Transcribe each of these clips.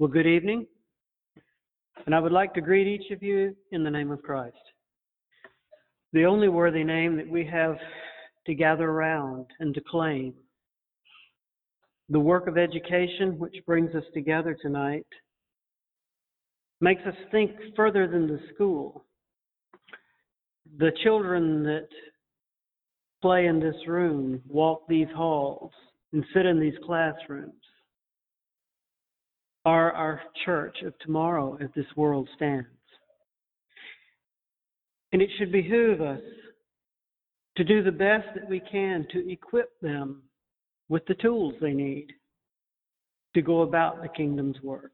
Well, good evening. And I would like to greet each of you in the name of Christ. The only worthy name that we have to gather around and to claim. The work of education, which brings us together tonight, makes us think further than the school. The children that play in this room, walk these halls, and sit in these classrooms are our church of tomorrow if this world stands. And it should behoove us to do the best that we can to equip them with the tools they need to go about the kingdom's work.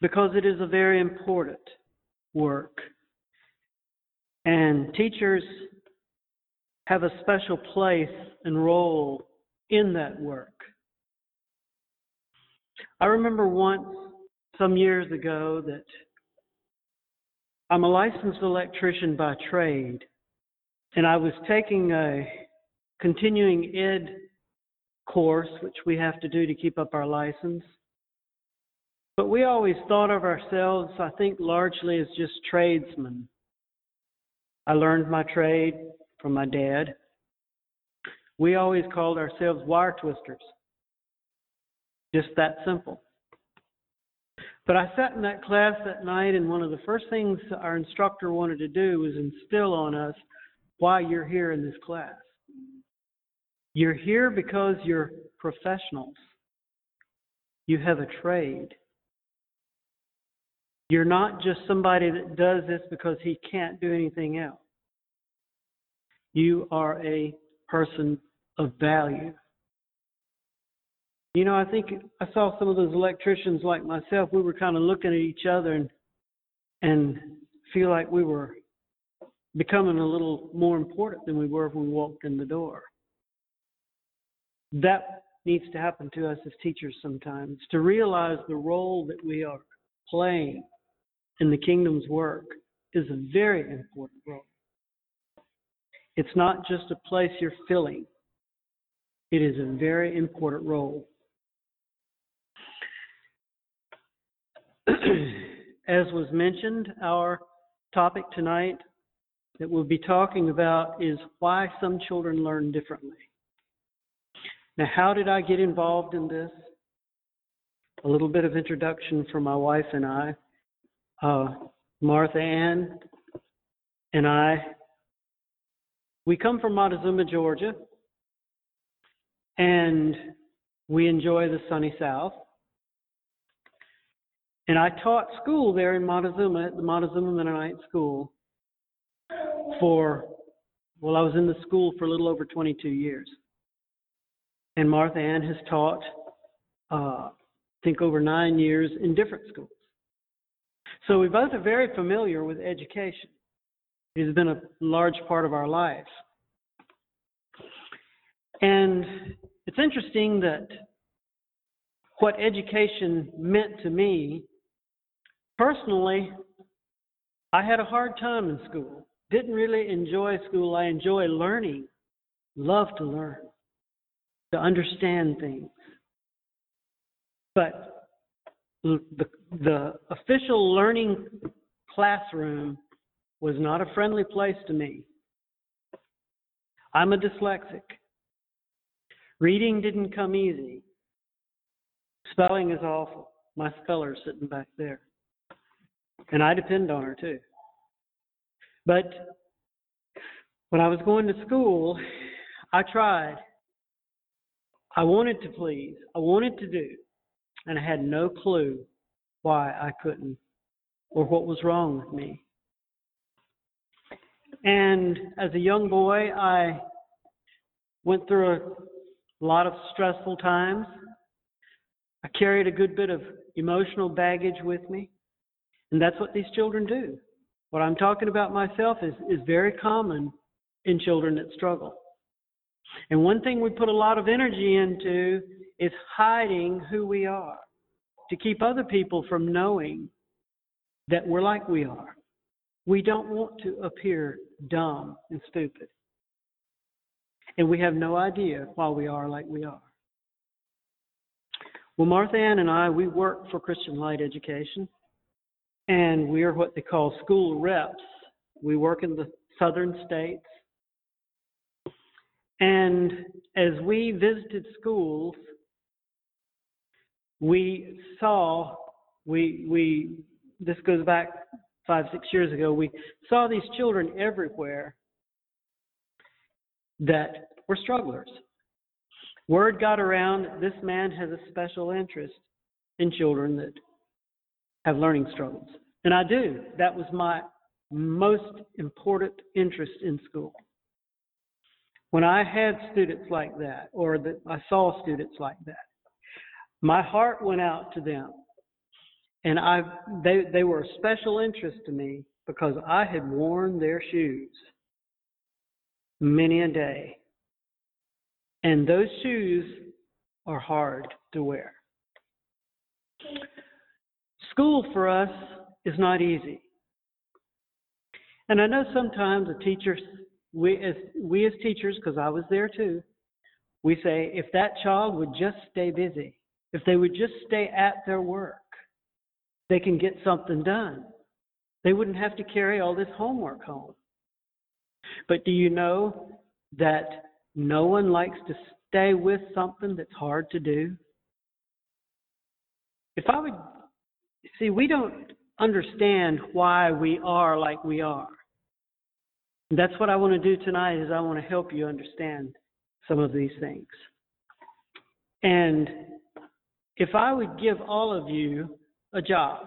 Because it is a very important work. And teachers have a special place and role in that work. I remember once, some years ago, that I'm a licensed electrician by trade, and I was taking a continuing ed course, which we have to do to keep up our license. But we always thought of ourselves, I think, largely as just tradesmen. I learned my trade from my dad. We always called ourselves wire twisters. Just that simple. But I sat in that class that night, and one of the first things our instructor wanted to do was instill on us why you're here in this class. You're here because you're professionals. You have a trade. You're not just somebody that does this because he can't do anything else. You are a person of value. You know, I think I saw some of those electricians like myself. We were kind of looking at each other and and feel like we were becoming a little more important than we were when we walked in the door. That needs to happen to us as teachers sometimes to realize the role that we are playing in the kingdom's work is a very important role. It's not just a place you're filling. It is a very important role. As was mentioned, our topic tonight that we'll be talking about is why some children learn differently. Now, how did I get involved in this? A little bit of introduction from my wife and I. Uh, Martha Ann and I, we come from Montezuma, Georgia, and we enjoy the sunny South. And I taught school there in Montezuma, at the Montezuma Mennonite School, for, well, I was in the school for a little over 22 years. And Martha Ann has taught, uh, I think, over nine years in different schools. So we both are very familiar with education. It has been a large part of our life. And it's interesting that what education meant to me, personally, I had a hard time in school. Didn't really enjoy school. I enjoy learning, love to learn, to understand things. But the, the official learning classroom was not a friendly place to me. I'm a dyslexic. Reading didn't come easy. Spelling is awful. My speller's sitting back there. And I depend on her too. But when I was going to school, I tried. I wanted to please. I wanted to do. And I had no clue why I couldn't or what was wrong with me. And as a young boy, I went through a lot of stressful times. I carried a good bit of emotional baggage with me. And that's what these children do. What I'm talking about myself is, is very common in children that struggle. And one thing we put a lot of energy into is hiding who we are to keep other people from knowing that we're like we are. We don't want to appear dumb and stupid and we have no idea why we are like we are. Well, Martha Ann and I, we work for Christian Light Education, and we are what they call school reps. We work in the southern states. And as we visited schools, we saw, we, we, this goes back five, six years ago, we saw these children everywhere that were strugglers. Word got around this man has a special interest in children that have learning struggles. And I do. That was my most important interest in school. When I had students like that, or that I saw students like that, my heart went out to them. And I, they, they were a special interest to me because I had worn their shoes many a day. And those shoes are hard to wear. School for us is not easy. And I know sometimes a teacher, we as, we as teachers, because I was there too, we say, if that child would just stay busy, if they would just stay at their work, they can get something done. They wouldn't have to carry all this homework home. But do you know that no one likes to stay with something that's hard to do? If I would see, we don't understand why we are like we are. That's what I want to do tonight is I want to help you understand some of these things. And if I would give all of you a job,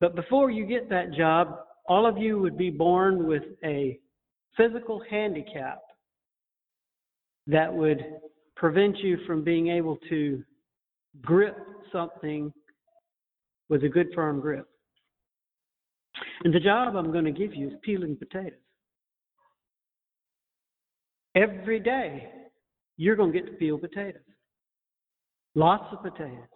but before you get that job, all of you would be born with a physical handicap that would prevent you from being able to grip something with a good firm grip. And the job I'm going to give you is peeling potatoes. Every day, you're going to get to peel potatoes. Lots of potatoes.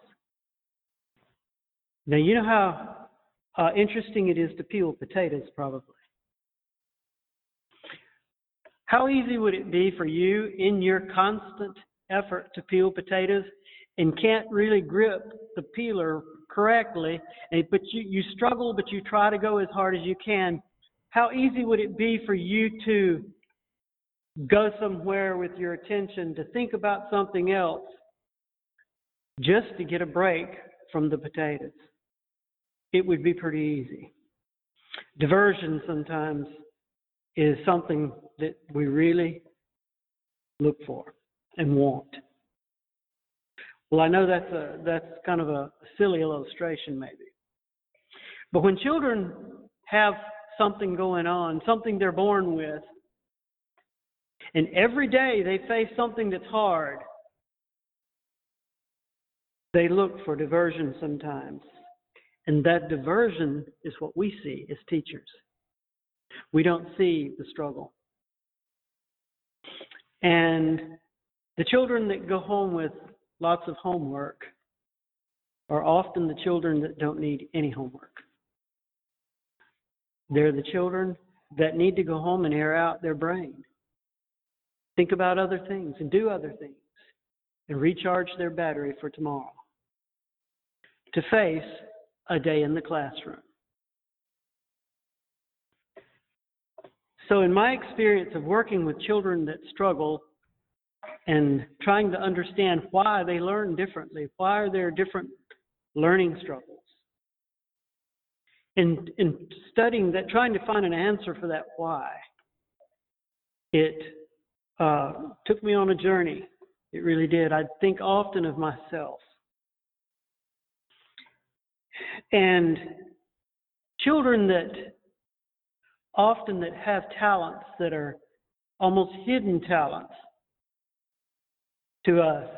Now, you know how uh, interesting it is to peel potatoes, probably. How easy would it be for you in your constant effort to peel potatoes and can't really grip the peeler correctly, and, but you, you struggle, but you try to go as hard as you can? How easy would it be for you to go somewhere with your attention to think about something else just to get a break from the potatoes? It would be pretty easy. Diversion sometimes is something that we really look for and want. Well, I know that's a that's kind of a silly illustration maybe. But when children have something going on, something they're born with, and every day they face something that's hard, they look for diversion sometimes. And that diversion is what we see as teachers. We don't see the struggle. And the children that go home with lots of homework are often the children that don't need any homework. They're the children that need to go home and air out their brain. Think about other things and do other things and recharge their battery for tomorrow. To face a day in the classroom. So, in my experience of working with children that struggle and trying to understand why they learn differently, why are there different learning struggles, And in studying that, trying to find an answer for that why, it uh, took me on a journey. It really did. I think often of myself. And children that often that have talents that are almost hidden talents to us.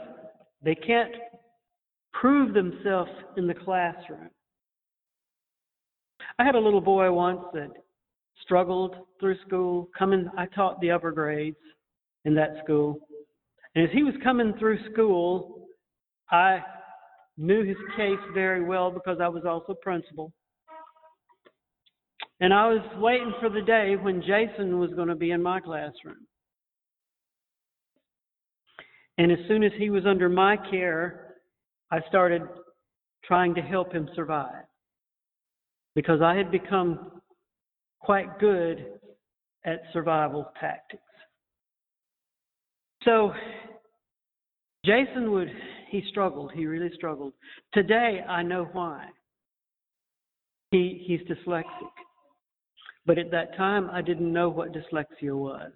They can't prove themselves in the classroom. I had a little boy once that struggled through school, coming I taught the upper grades in that school. And as he was coming through school, I knew his case very well because I was also principal. And I was waiting for the day when Jason was going to be in my classroom. And as soon as he was under my care, I started trying to help him survive because I had become quite good at survival tactics. So Jason would, he struggled. He really struggled. Today, I know why. He, he's dyslexic. But at that time, I didn't know what dyslexia was.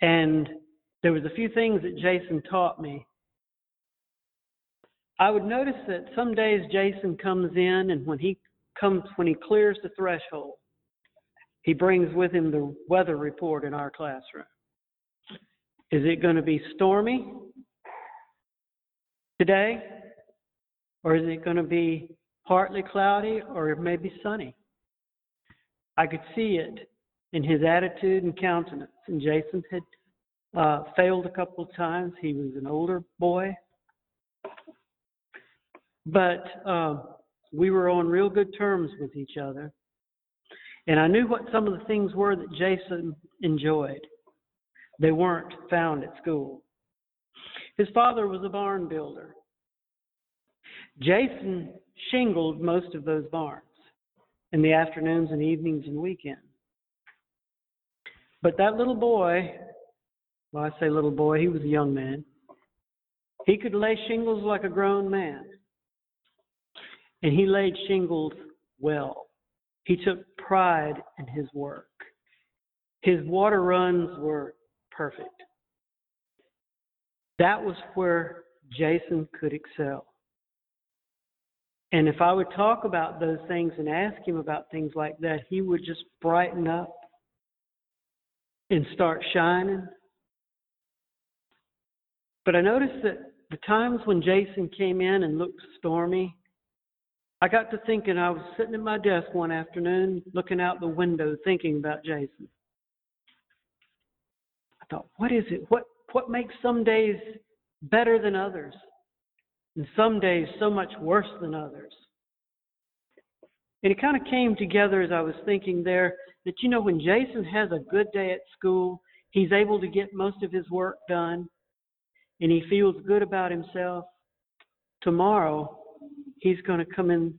And there was a few things that Jason taught me. I would notice that some days Jason comes in, and when he comes, when he clears the threshold, he brings with him the weather report in our classroom. Is it going to be stormy today? Or is it going to be partly cloudy or maybe sunny? I could see it in his attitude and countenance. And Jason had uh, failed a couple of times. He was an older boy. But uh, we were on real good terms with each other. And I knew what some of the things were that Jason enjoyed. They weren't found at school. His father was a barn builder. Jason shingled most of those barns in the afternoons and evenings and weekends. But that little boy, well, I say little boy, he was a young man. He could lay shingles like a grown man. And he laid shingles well. He took pride in his work. His water runs were perfect. That was where Jason could excel. And if I would talk about those things and ask him about things like that, he would just brighten up and start shining. But I noticed that the times when Jason came in and looked stormy, I got to thinking I was sitting at my desk one afternoon looking out the window thinking about Jason I thought, what is it? What what makes some days better than others? And some days so much worse than others. And it kind of came together as I was thinking there that, you know, when Jason has a good day at school, he's able to get most of his work done and he feels good about himself. Tomorrow, he's going to come in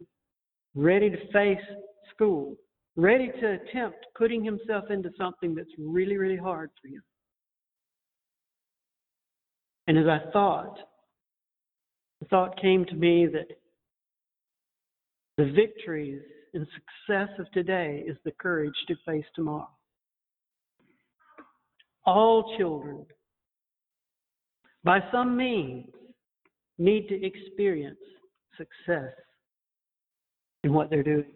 ready to face school, ready to attempt putting himself into something that's really, really hard for him. And as I thought, the thought came to me that the victories and success of today is the courage to face tomorrow. All children, by some means, need to experience success in what they're doing.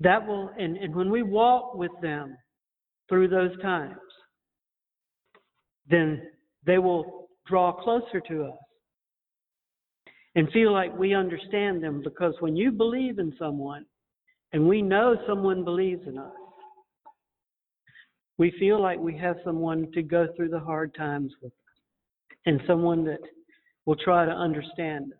That will, and, and when we walk with them through those times, then they will draw closer to us and feel like we understand them because when you believe in someone and we know someone believes in us, we feel like we have someone to go through the hard times with and someone that will try to understand us.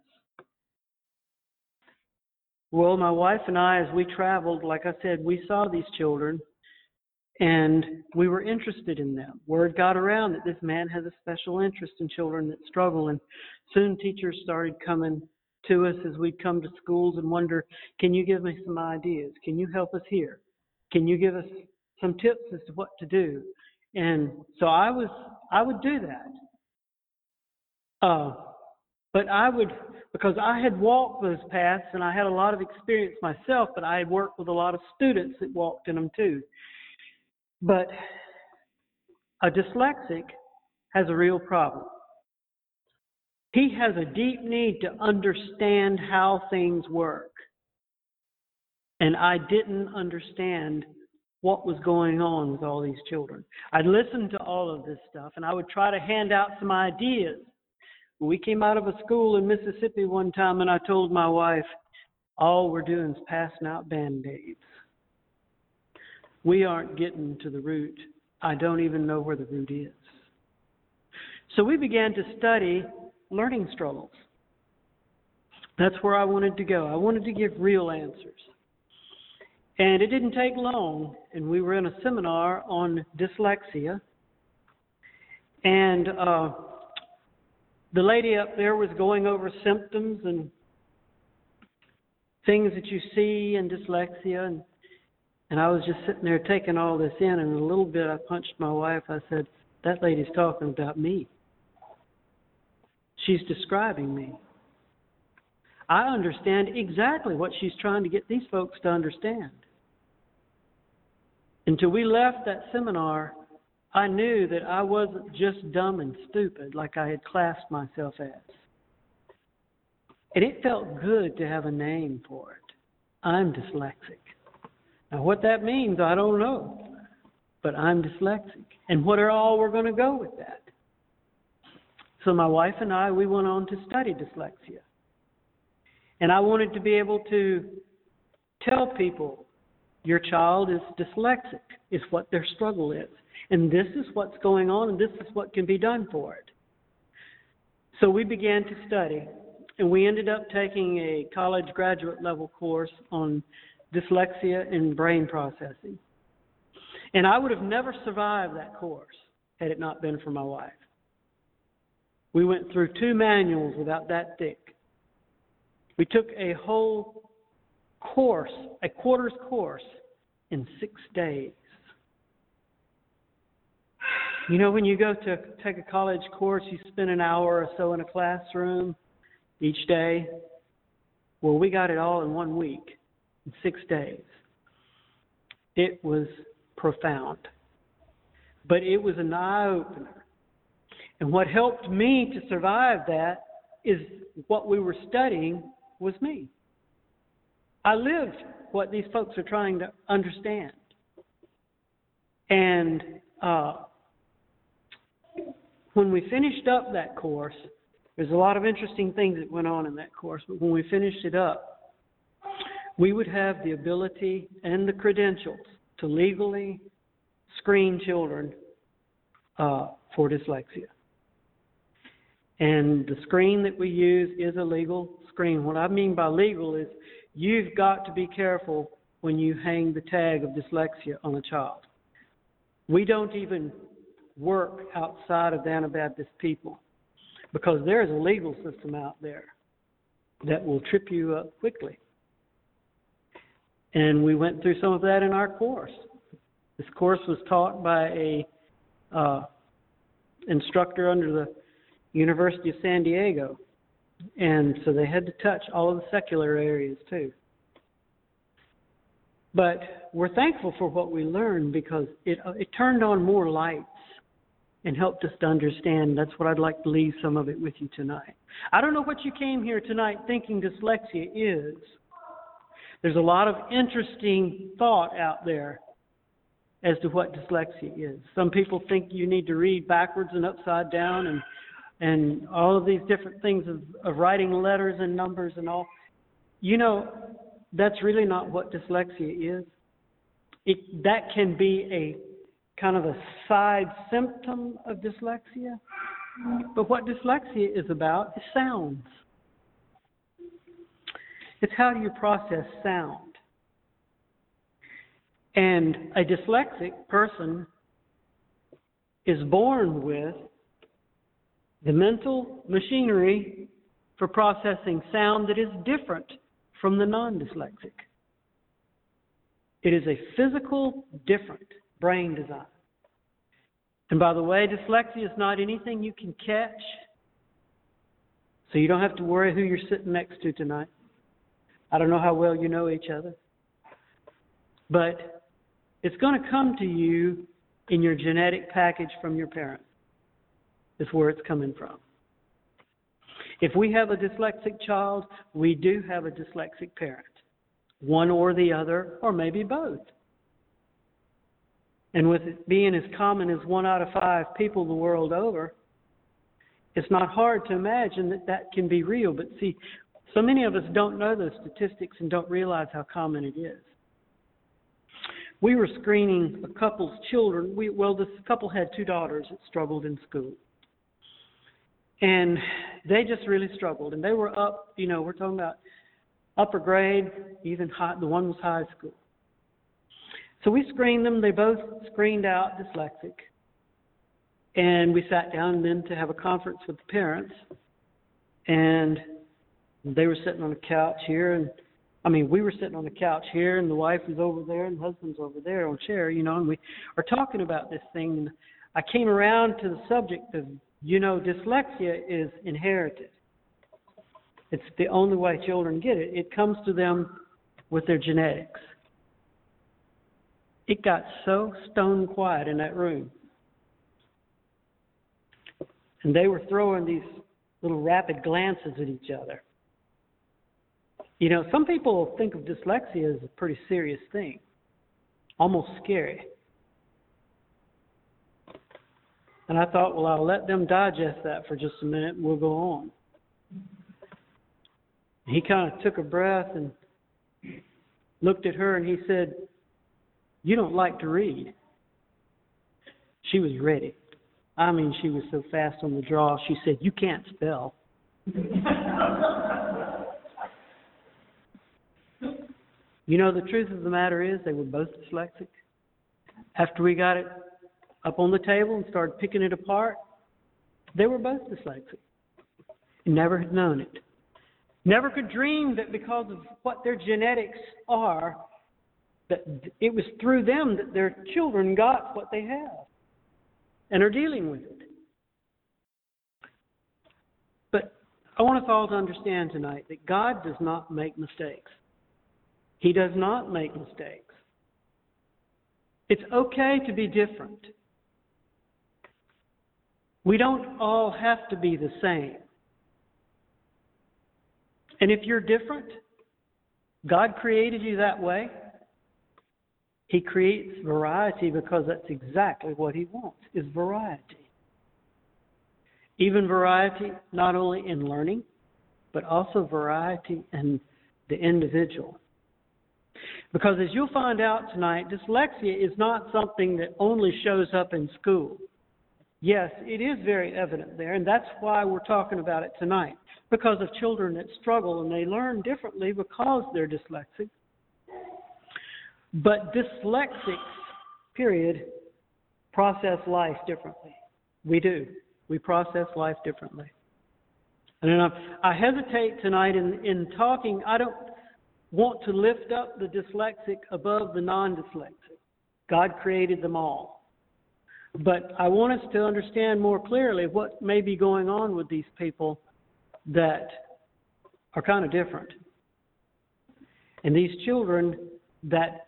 Well, my wife and I, as we traveled, like I said, we saw these children and we were interested in them. Word got around that this man has a special interest in children that struggle, and soon teachers started coming to us as we'd come to schools and wonder, can you give me some ideas? Can you help us here? Can you give us some tips as to what to do? And so I was, I would do that. Uh, but I would, because I had walked those paths and I had a lot of experience myself, but I had worked with a lot of students that walked in them too. But a dyslexic has a real problem. He has a deep need to understand how things work. And I didn't understand what was going on with all these children. I'd listen to all of this stuff and I would try to hand out some ideas. We came out of a school in Mississippi one time and I told my wife, all we're doing is passing out band aids we aren't getting to the root. I don't even know where the root is. So we began to study learning struggles. That's where I wanted to go. I wanted to give real answers. And it didn't take long, and we were in a seminar on dyslexia. And uh, the lady up there was going over symptoms and things that you see in dyslexia and and I was just sitting there taking all this in and in a little bit I punched my wife. I said, That lady's talking about me. She's describing me. I understand exactly what she's trying to get these folks to understand. Until we left that seminar, I knew that I wasn't just dumb and stupid like I had classed myself as. And it felt good to have a name for it. I'm dyslexic. Now, what that means, I don't know. But I'm dyslexic. And what are all we're going to go with that? So, my wife and I, we went on to study dyslexia. And I wanted to be able to tell people your child is dyslexic, is what their struggle is. And this is what's going on, and this is what can be done for it. So we began to study, and we ended up taking a college graduate level course on dyslexia and brain processing. And I would have never survived that course had it not been for my wife. We went through two manuals about that thick. We took a whole course, a quarter's course, in six days. You know, when you go to take a college course, you spend an hour or so in a classroom each day. Well, we got it all in one week, in six days. It was profound. But it was an eye opener. And what helped me to survive that is what we were studying was me. I lived what these folks are trying to understand. And uh, when we finished up that course, there's a lot of interesting things that went on in that course, but when we finished it up, we would have the ability and the credentials to legally screen children uh, for dyslexia. And the screen that we use is a legal screen. What I mean by legal is you've got to be careful when you hang the tag of dyslexia on a child. We don't even work outside of the Anabaptist people because there is a legal system out there that will trip you up quickly. And we went through some of that in our course. This course was taught by a uh, instructor under the University of San Diego, and so they had to touch all of the secular areas too. But we're thankful for what we learned because it uh, it turned on more lights and helped us to understand. That's what I'd like to leave some of it with you tonight. I don't know what you came here tonight thinking dyslexia is. There's a lot of interesting thought out there as to what dyslexia is. Some people think you need to read backwards and upside down and and all of these different things of, of writing letters and numbers and all. You know, that's really not what dyslexia is. It that can be a kind of a side symptom of dyslexia. But what dyslexia is about is sounds. It's how do you process sound. And a dyslexic person is born with the mental machinery for processing sound that is different from the non dyslexic. It is a physical, different brain design. And by the way, dyslexia is not anything you can catch, so you don't have to worry who you're sitting next to tonight. I don't know how well you know each other, but it's going to come to you in your genetic package from your parents, is where it's coming from. If we have a dyslexic child, we do have a dyslexic parent, one or the other, or maybe both. And with it being as common as one out of five people the world over, it's not hard to imagine that that can be real. But see, so many of us don't know those statistics and don't realize how common it is. We were screening a couple's children. We, well, this couple had two daughters that struggled in school. And they just really struggled. And they were up, you know, we're talking about upper grade, even high, the one was high school. So we screened them. They both screened out dyslexic. And we sat down then to have a conference with the parents. And they were sitting on a couch here and I mean, we were sitting on the couch here, and the wife was over there, and the husband's over there on a chair, you know, and we are talking about this thing. And I came around to the subject of, you know, dyslexia is inherited. It's the only way children get it. It comes to them with their genetics. It got so stone quiet in that room. And they were throwing these little rapid glances at each other. You know, some people think of dyslexia as a pretty serious thing, almost scary. And I thought, well, I'll let them digest that for just a minute and we'll go on. He kind of took a breath and looked at her and he said, You don't like to read. She was ready. I mean, she was so fast on the draw, she said, You can't spell. You know, the truth of the matter is they were both dyslexic. After we got it up on the table and started picking it apart, they were both dyslexic. Never had known it. Never could dream that because of what their genetics are, that it was through them that their children got what they have and are dealing with it. But I want us all to understand tonight that God does not make mistakes. He does not make mistakes. It's okay to be different. We don't all have to be the same. And if you're different, God created you that way. He creates variety because that's exactly what he wants is variety. Even variety not only in learning, but also variety in the individual. Because as you'll find out tonight, dyslexia is not something that only shows up in school. Yes, it is very evident there, and that's why we're talking about it tonight. Because of children that struggle and they learn differently because they're dyslexic. But dyslexics, period, process life differently. We do. We process life differently. And I hesitate tonight in, in talking, I don't want to lift up the dyslexic above the non dyslexic. God created them all. But I want us to understand more clearly what may be going on with these people that are kind of different. And these children that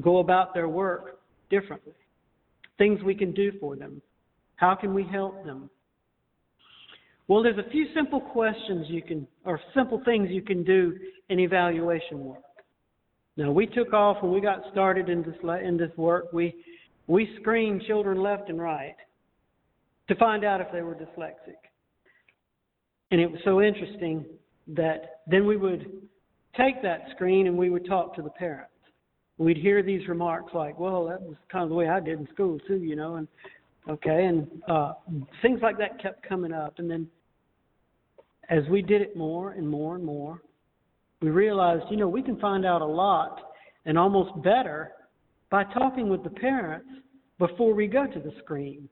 go about their work differently. Things we can do for them. How can we help them? Well, there's a few simple questions you can, or simple things you can do in evaluation work. Now, we took off when we got started in this in this work. We we screened children left and right to find out if they were dyslexic, and it was so interesting that then we would take that screen and we would talk to the parents. We'd hear these remarks like, "Well, that was kind of the way I did in school too," you know, and okay, and uh, things like that kept coming up, and then as we did it more and more and more, we realized, you know, we can find out a lot and almost better by talking with the parents before we go to the screen.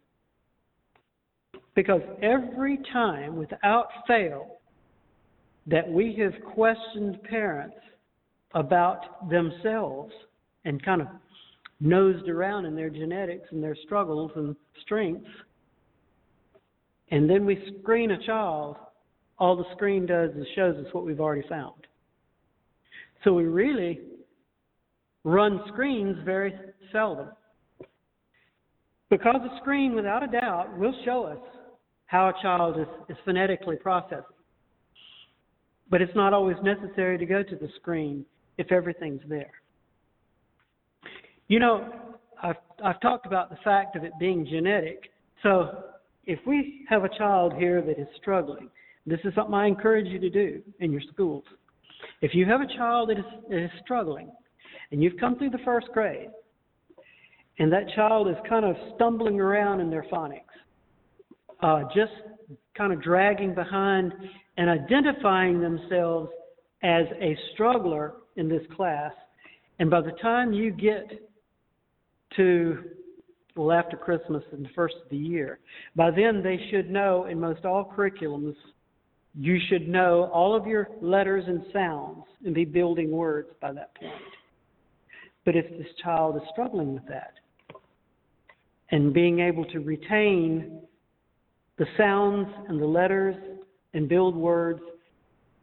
Because every time, without fail, that we have questioned parents about themselves and kind of nosed around in their genetics and their struggles and strengths, and then we screen a child all the screen does is shows us what we've already found. So we really run screens very seldom. Because a screen, without a doubt, will show us how a child is, is phonetically processing. But it's not always necessary to go to the screen if everything's there. You know, I've, I've talked about the fact of it being genetic. So if we have a child here that is struggling, this is something I encourage you to do in your schools. If you have a child that is, that is struggling and you've come through the first grade and that child is kind of stumbling around in their phonics, uh, just kind of dragging behind and identifying themselves as a struggler in this class, and by the time you get to well, after Christmas and the first of the year. By then, they should know in most all curriculums, you should know all of your letters and sounds and be building words by that point. But if this child is struggling with that and being able to retain the sounds and the letters and build words,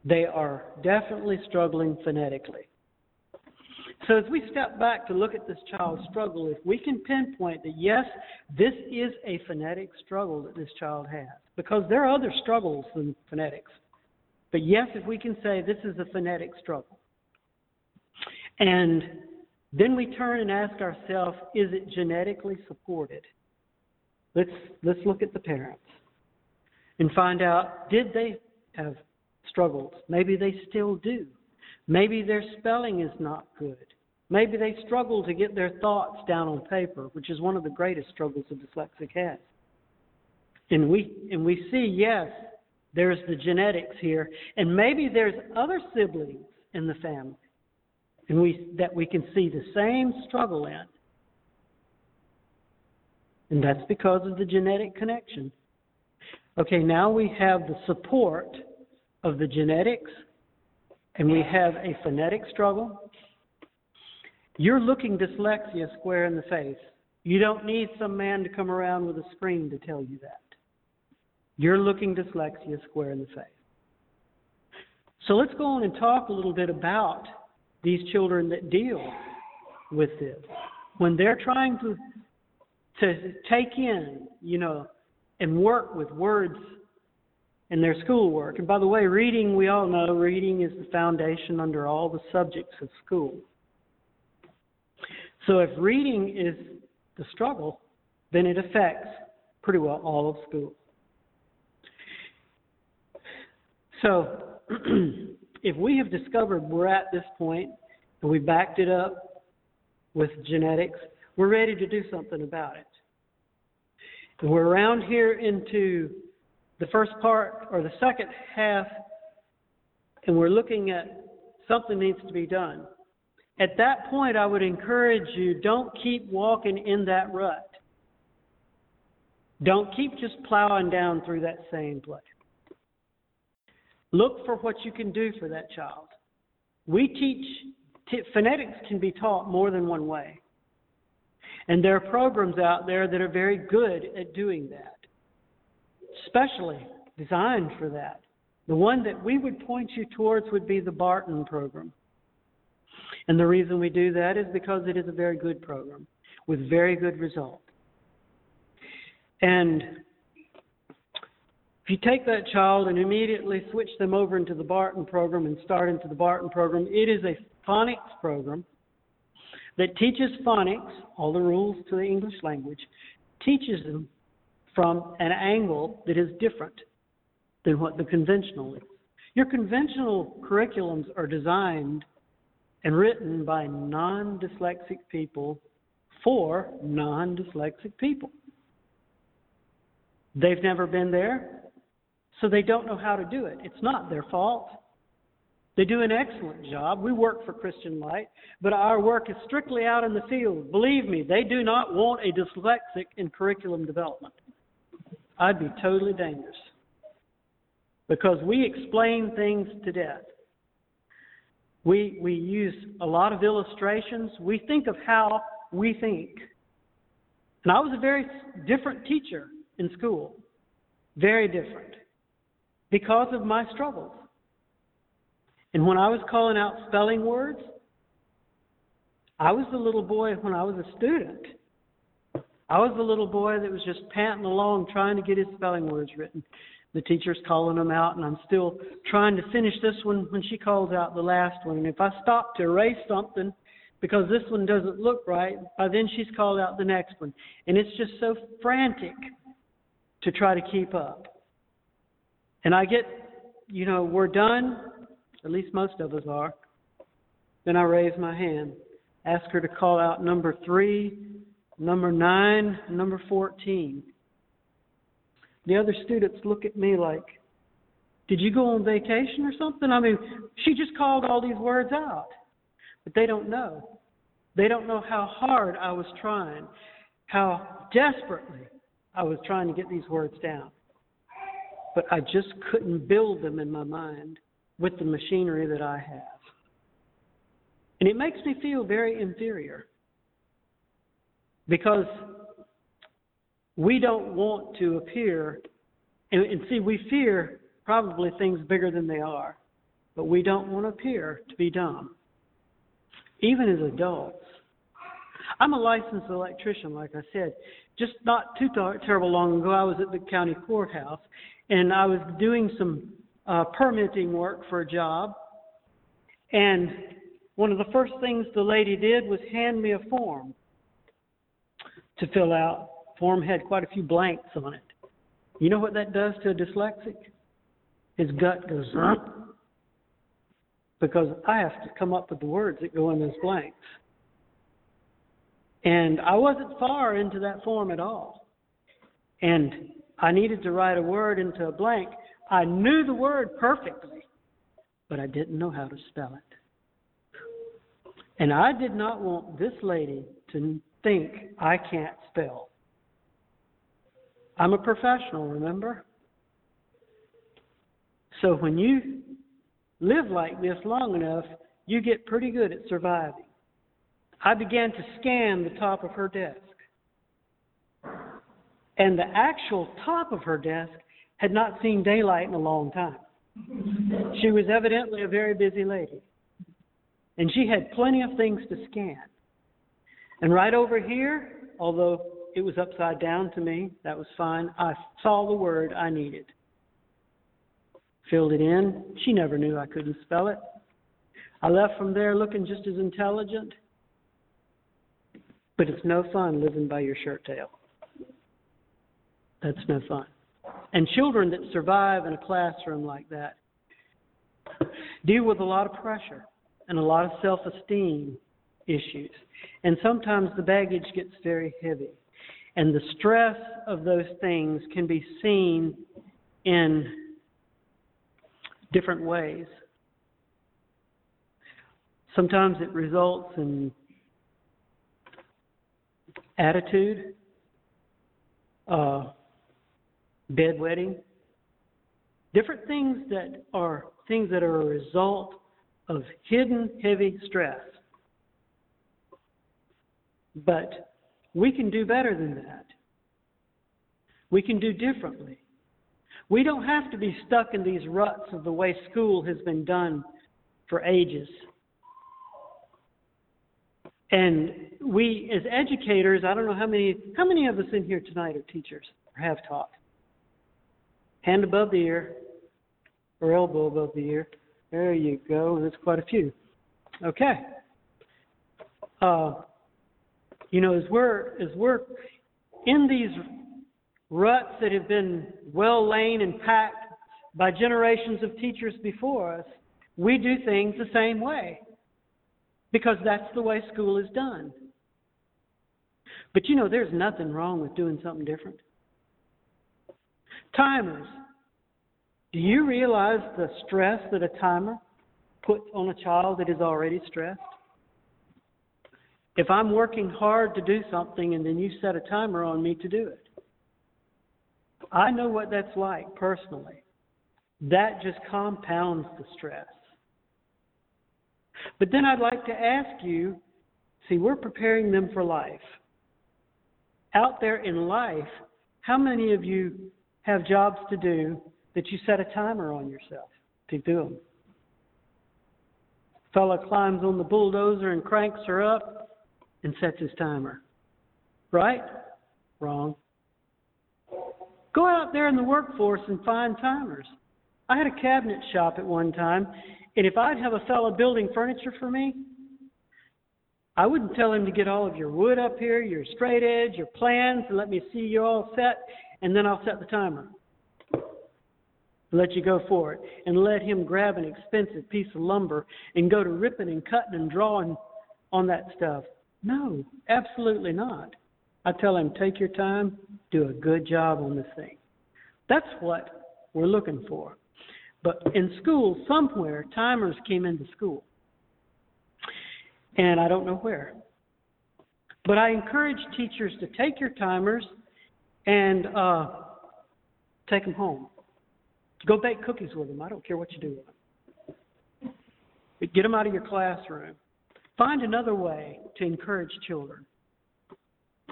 they are definitely struggling phonetically. So, as we step back to look at this child's struggle, if we can pinpoint that yes, this is a phonetic struggle that this child has, because there are other struggles than phonetics. But yes, if we can say this is a phonetic struggle, and then we turn and ask ourselves, is it genetically supported? Let's let's look at the parents and find out did they have struggles? Maybe they still do. Maybe their spelling is not good. Maybe they struggle to get their thoughts down on paper, which is one of the greatest struggles a dyslexic has. And we and we see, yes, there's the genetics here, and maybe there's other siblings in the family, and we that we can see the same struggle in. And that's because of the genetic connection. Okay, now we have the support of the genetics, and we have a phonetic struggle. You're looking dyslexia square in the face. You don't need some man to come around with a screen to tell you that. You're looking dyslexia square in the face. So let's go on and talk a little bit about these children that deal with this. When they're trying to to take in, you know, and work with words in their schoolwork. And by the way, reading, we all know reading is the foundation under all the subjects of school. So if reading is the struggle, then it affects pretty well all of school. So if we have discovered we're at this point and we backed it up with genetics, we're ready to do something about it. And we're around here into the first part or the second half, and we're looking at something needs to be done. At that point, I would encourage you don't keep walking in that rut. Don't keep just plowing down through that same place. Look for what you can do for that child. We teach, phonetics can be taught more than one way. And there are programs out there that are very good at doing that, specially designed for that. The one that we would point you towards would be the Barton program. And the reason we do that is because it is a very good program with very good results. And if you take that child and immediately switch them over into the Barton program and start into the Barton program, it is a phonics program that teaches phonics, all the rules to the English language, teaches them from an angle that is different than what the conventional is. Your conventional curriculums are designed and written by non dyslexic people for non dyslexic people. They've never been there, so they don't know how to do it. It's not their fault. They do an excellent job. We work for Christian Light, but our work is strictly out in the field. Believe me, they do not want a dyslexic in curriculum development. I'd be totally dangerous because we explain things to death. We, we use a lot of illustrations. We think of how we think. And I was a very different teacher in school, very different, because of my struggles. And when I was calling out spelling words, I was the little boy when I was a student. I was the little boy that was just panting along trying to get his spelling words written. The teacher's calling them out, and I'm still trying to finish this one when she calls out the last one. And if I stop to erase something because this one doesn't look right, by then she's called out the next one. And it's just so frantic to try to keep up. And I get, you know, we're done, at least most of us are. Then I raise my hand, ask her to call out number three, number nine, number 14. The other students look at me like, Did you go on vacation or something? I mean, she just called all these words out. But they don't know. They don't know how hard I was trying. how desperately I was trying to get these words down. But I just couldn't build them in my mind with the machinery that I have. And it makes me feel very inferior because we don't want to appear, and, and see, we fear probably things bigger than they are, but we don't want to appear to be dumb, even as adults. I'm a licensed electrician, like I said. Just not too terrible long ago, I was at the county courthouse, and I was doing some uh, permitting work for a job, and one of the first things the lady did was hand me a form to fill out. Form had quite a few blanks on it. You know what that does to a dyslexic? His gut goes, huh? Because I have to come up with the words that go in those blanks. And I wasn't far into that form at all. And I needed to write a word into a blank. I knew the word perfectly, but I didn't know how to spell it. And I did not want this lady to think I can't spell. I'm a professional, remember? So when you live like this long enough, you get pretty good at surviving. I began to scan the top of her desk. And the actual top of her desk had not seen daylight in a long time. She was evidently a very busy lady. And she had plenty of things to scan. And right over here, although it was upside down to me, that was fine, I saw the word I needed. Filled it in. She never knew I couldn't spell it. I left from there looking just as intelligent, but it's no fun living by your shirt tail. That's no fun. And children that survive in a classroom like that deal with a lot of pressure and a lot of self esteem issues. And sometimes the baggage gets very heavy. And the stress of those things can be seen in different ways. Sometimes it results in attitude, uh, bedwetting, different things that are things that are a result of hidden heavy stress. But we can do better than that. We can do differently. We don't have to be stuck in these ruts of the way school has been done for ages. And we, as educators, I don't know how many how many of us in here tonight are teachers or have taught. Hand above the ear, or elbow above the ear. There you go. There's quite a few. Okay. Uh, you know, as we're as we're in these ruts that have been well laid and packed by generations of teachers before us, we do things the same way because that's the way school is done. But you know, there's nothing wrong with doing something different. Timers. Do you realize the stress that a timer puts on a child that is already stressed? If I'm working hard to do something and then you set a timer on me to do it, I know what that's like personally. That just compounds the stress. But then I'd like to ask you see, we're preparing them for life. Out there in life, how many of you have jobs to do that you set a timer on yourself to do them? Fellow climbs on the bulldozer and cranks her up and sets his timer. Right? Wrong. Go out there in the workforce and find timers. I had a cabinet shop at one time, and if I'd have a fellow building furniture for me, I wouldn't tell him to get all of your wood up here, your straight edge, your plans, and let me see you all set, and then I'll set the timer. Let you go for it, and let him grab an expensive piece of lumber and go to ripping and cutting and drawing on that stuff. No, absolutely not. I tell him, take your time, do a good job on this thing. That's what we're looking for. But in school, somewhere, timers came into school. And I don't know where. But I encourage teachers to take your timers and uh, take them home. Go bake cookies with them. I don't care what you do with them. Get them out of your classroom. Find another way to encourage children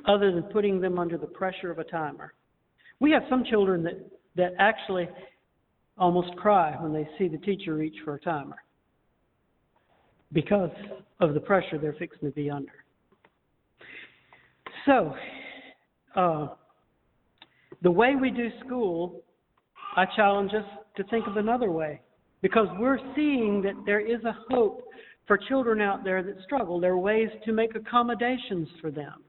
other than putting them under the pressure of a timer. We have some children that, that actually almost cry when they see the teacher reach for a timer because of the pressure they're fixing to be under. So, uh, the way we do school, I challenge us to think of another way because we're seeing that there is a hope for children out there that struggle. There are ways to make accommodations for them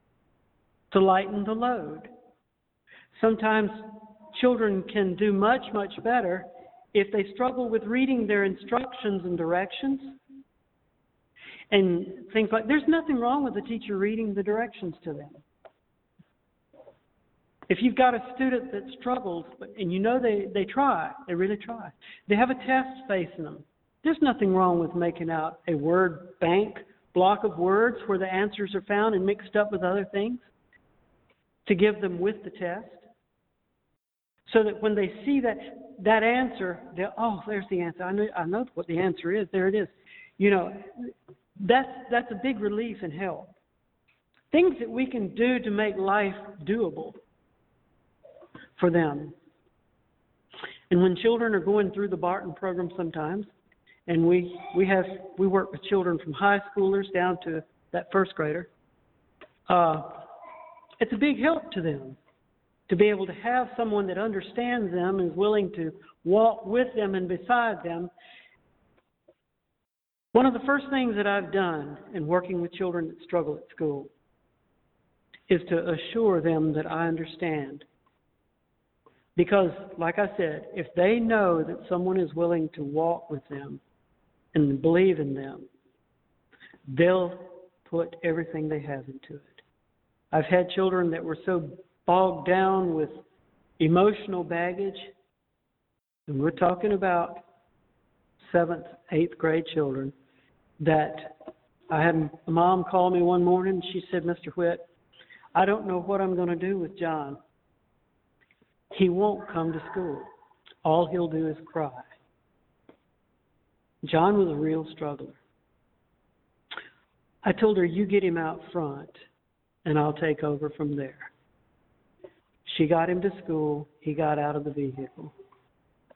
to lighten the load. Sometimes children can do much, much better if they struggle with reading their instructions and directions and things like there's nothing wrong with the teacher reading the directions to them. If you've got a student that struggles and you know they, they try, they really try, they have a test facing them, there's nothing wrong with making out a word bank block of words where the answers are found and mixed up with other things to give them with the test. So that when they see that that answer, they oh, there's the answer. I know I know what the answer is. There it is. You know, that's that's a big relief and help. Things that we can do to make life doable for them. And when children are going through the Barton program sometimes, and we we have we work with children from high schoolers down to that first grader. Uh, it's a big help to them to be able to have someone that understands them and is willing to walk with them and beside them. One of the first things that I've done in working with children that struggle at school is to assure them that I understand. Because, like I said, if they know that someone is willing to walk with them and believe in them, they'll put everything they have into it. I've had children that were so bogged down with emotional baggage, and we're talking about seventh, eighth grade children, that I had a mom call me one morning. She said, Mr. Whitt, I don't know what I'm going to do with John. He won't come to school. All he'll do is cry. John was a real struggler. I told her, You get him out front and I'll take over from there. She got him to school. He got out of the vehicle.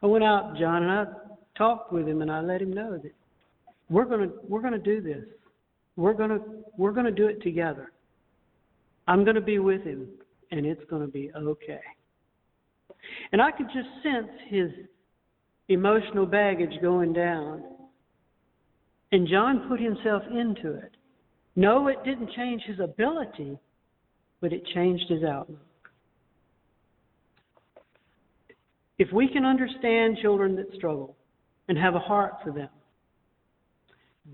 I went out, John, and I talked with him, and I let him know that we're going to we're going to do this. We're going to we're going to do it together. I'm going to be with him, and it's going to be okay. And I could just sense his emotional baggage going down. And John put himself into it. No, it didn't change his ability, but it changed his outlook. If we can understand children that struggle and have a heart for them,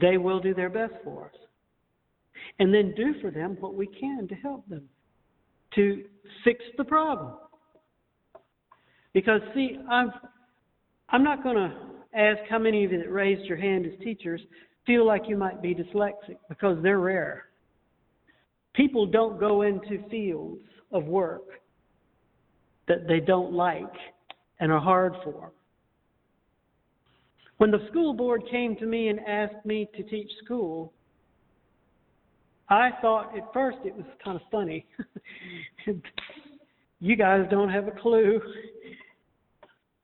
they will do their best for us. And then do for them what we can to help them to fix the problem. Because, see, I'm, I'm not going to ask how many of you that raised your hand as teachers feel like you might be dyslexic because they're rare. People don't go into fields of work that they don't like and are hard for. When the school board came to me and asked me to teach school, I thought at first it was kind of funny. you guys don't have a clue.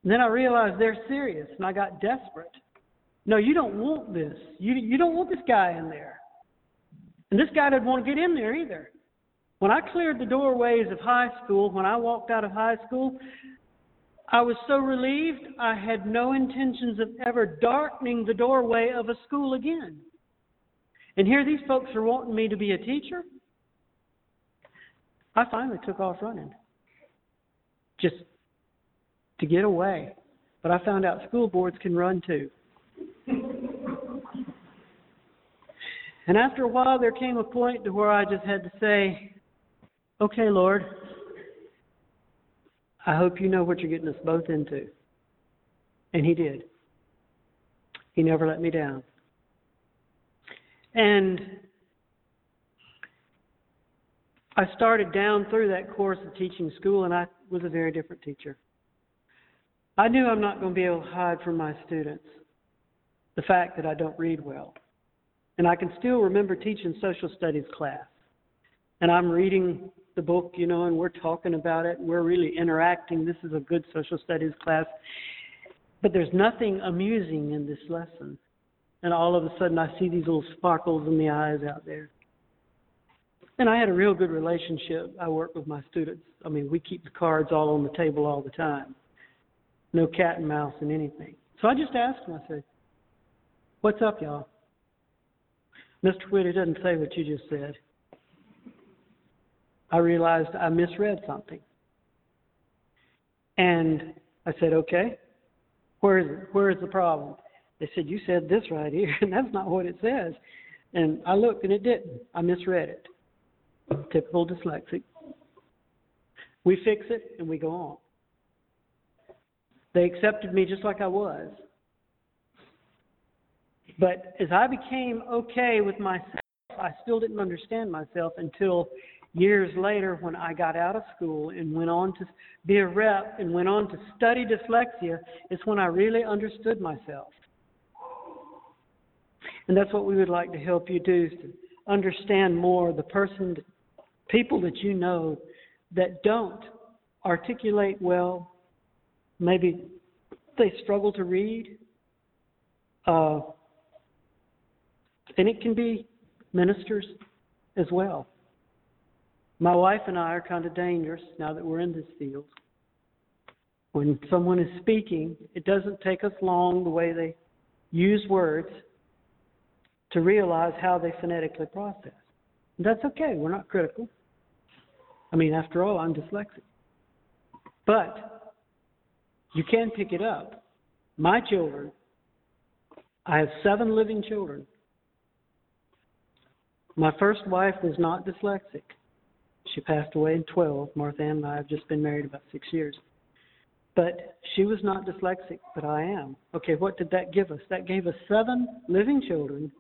Then I realized they're serious, and I got desperate. No, you don't want this. You, you don't want this guy in there. And this guy didn't want to get in there either. When I cleared the doorways of high school, when I walked out of high school, I was so relieved I had no intentions of ever darkening the doorway of a school again. And here these folks are wanting me to be a teacher. I finally took off running just to get away. But I found out school boards can run too. And after a while, there came a point to where I just had to say, Okay, Lord, I hope you know what you're getting us both into. And He did. He never let me down. And I started down through that course of teaching school, and I was a very different teacher. I knew I'm not going to be able to hide from my students the fact that I don't read well. And I can still remember teaching social studies class. And I'm reading the book, you know, and we're talking about it, we're really interacting. This is a good social studies class. But there's nothing amusing in this lesson. And all of a sudden, I see these little sparkles in the eyes out there. And I had a real good relationship. I work with my students. I mean, we keep the cards all on the table all the time. No cat and mouse and anything. So I just asked him, I said, What's up, y'all? Mr. Whitty doesn't say what you just said. I realized I misread something. And I said, Okay, where is it? Where is the problem? They said, You said this right here, and that's not what it says. And I looked and it didn't. I misread it. Typical dyslexic. We fix it and we go on. They accepted me just like I was. But as I became okay with myself, I still didn't understand myself until years later when I got out of school and went on to be a rep and went on to study dyslexia, it's when I really understood myself. And that's what we would like to help you do is to understand more the person, people that you know that don't articulate well, maybe they struggle to read. Uh, and it can be ministers as well. My wife and I are kind of dangerous now that we're in this field. When someone is speaking, it doesn't take us long the way they use words to realize how they phonetically process. And that's okay, we're not critical. I mean, after all, I'm dyslexic. But you can pick it up. My children, I have seven living children. My first wife was not dyslexic. She passed away in 12. Martha and I have just been married about six years. But she was not dyslexic, but I am. Okay, what did that give us? That gave us seven living children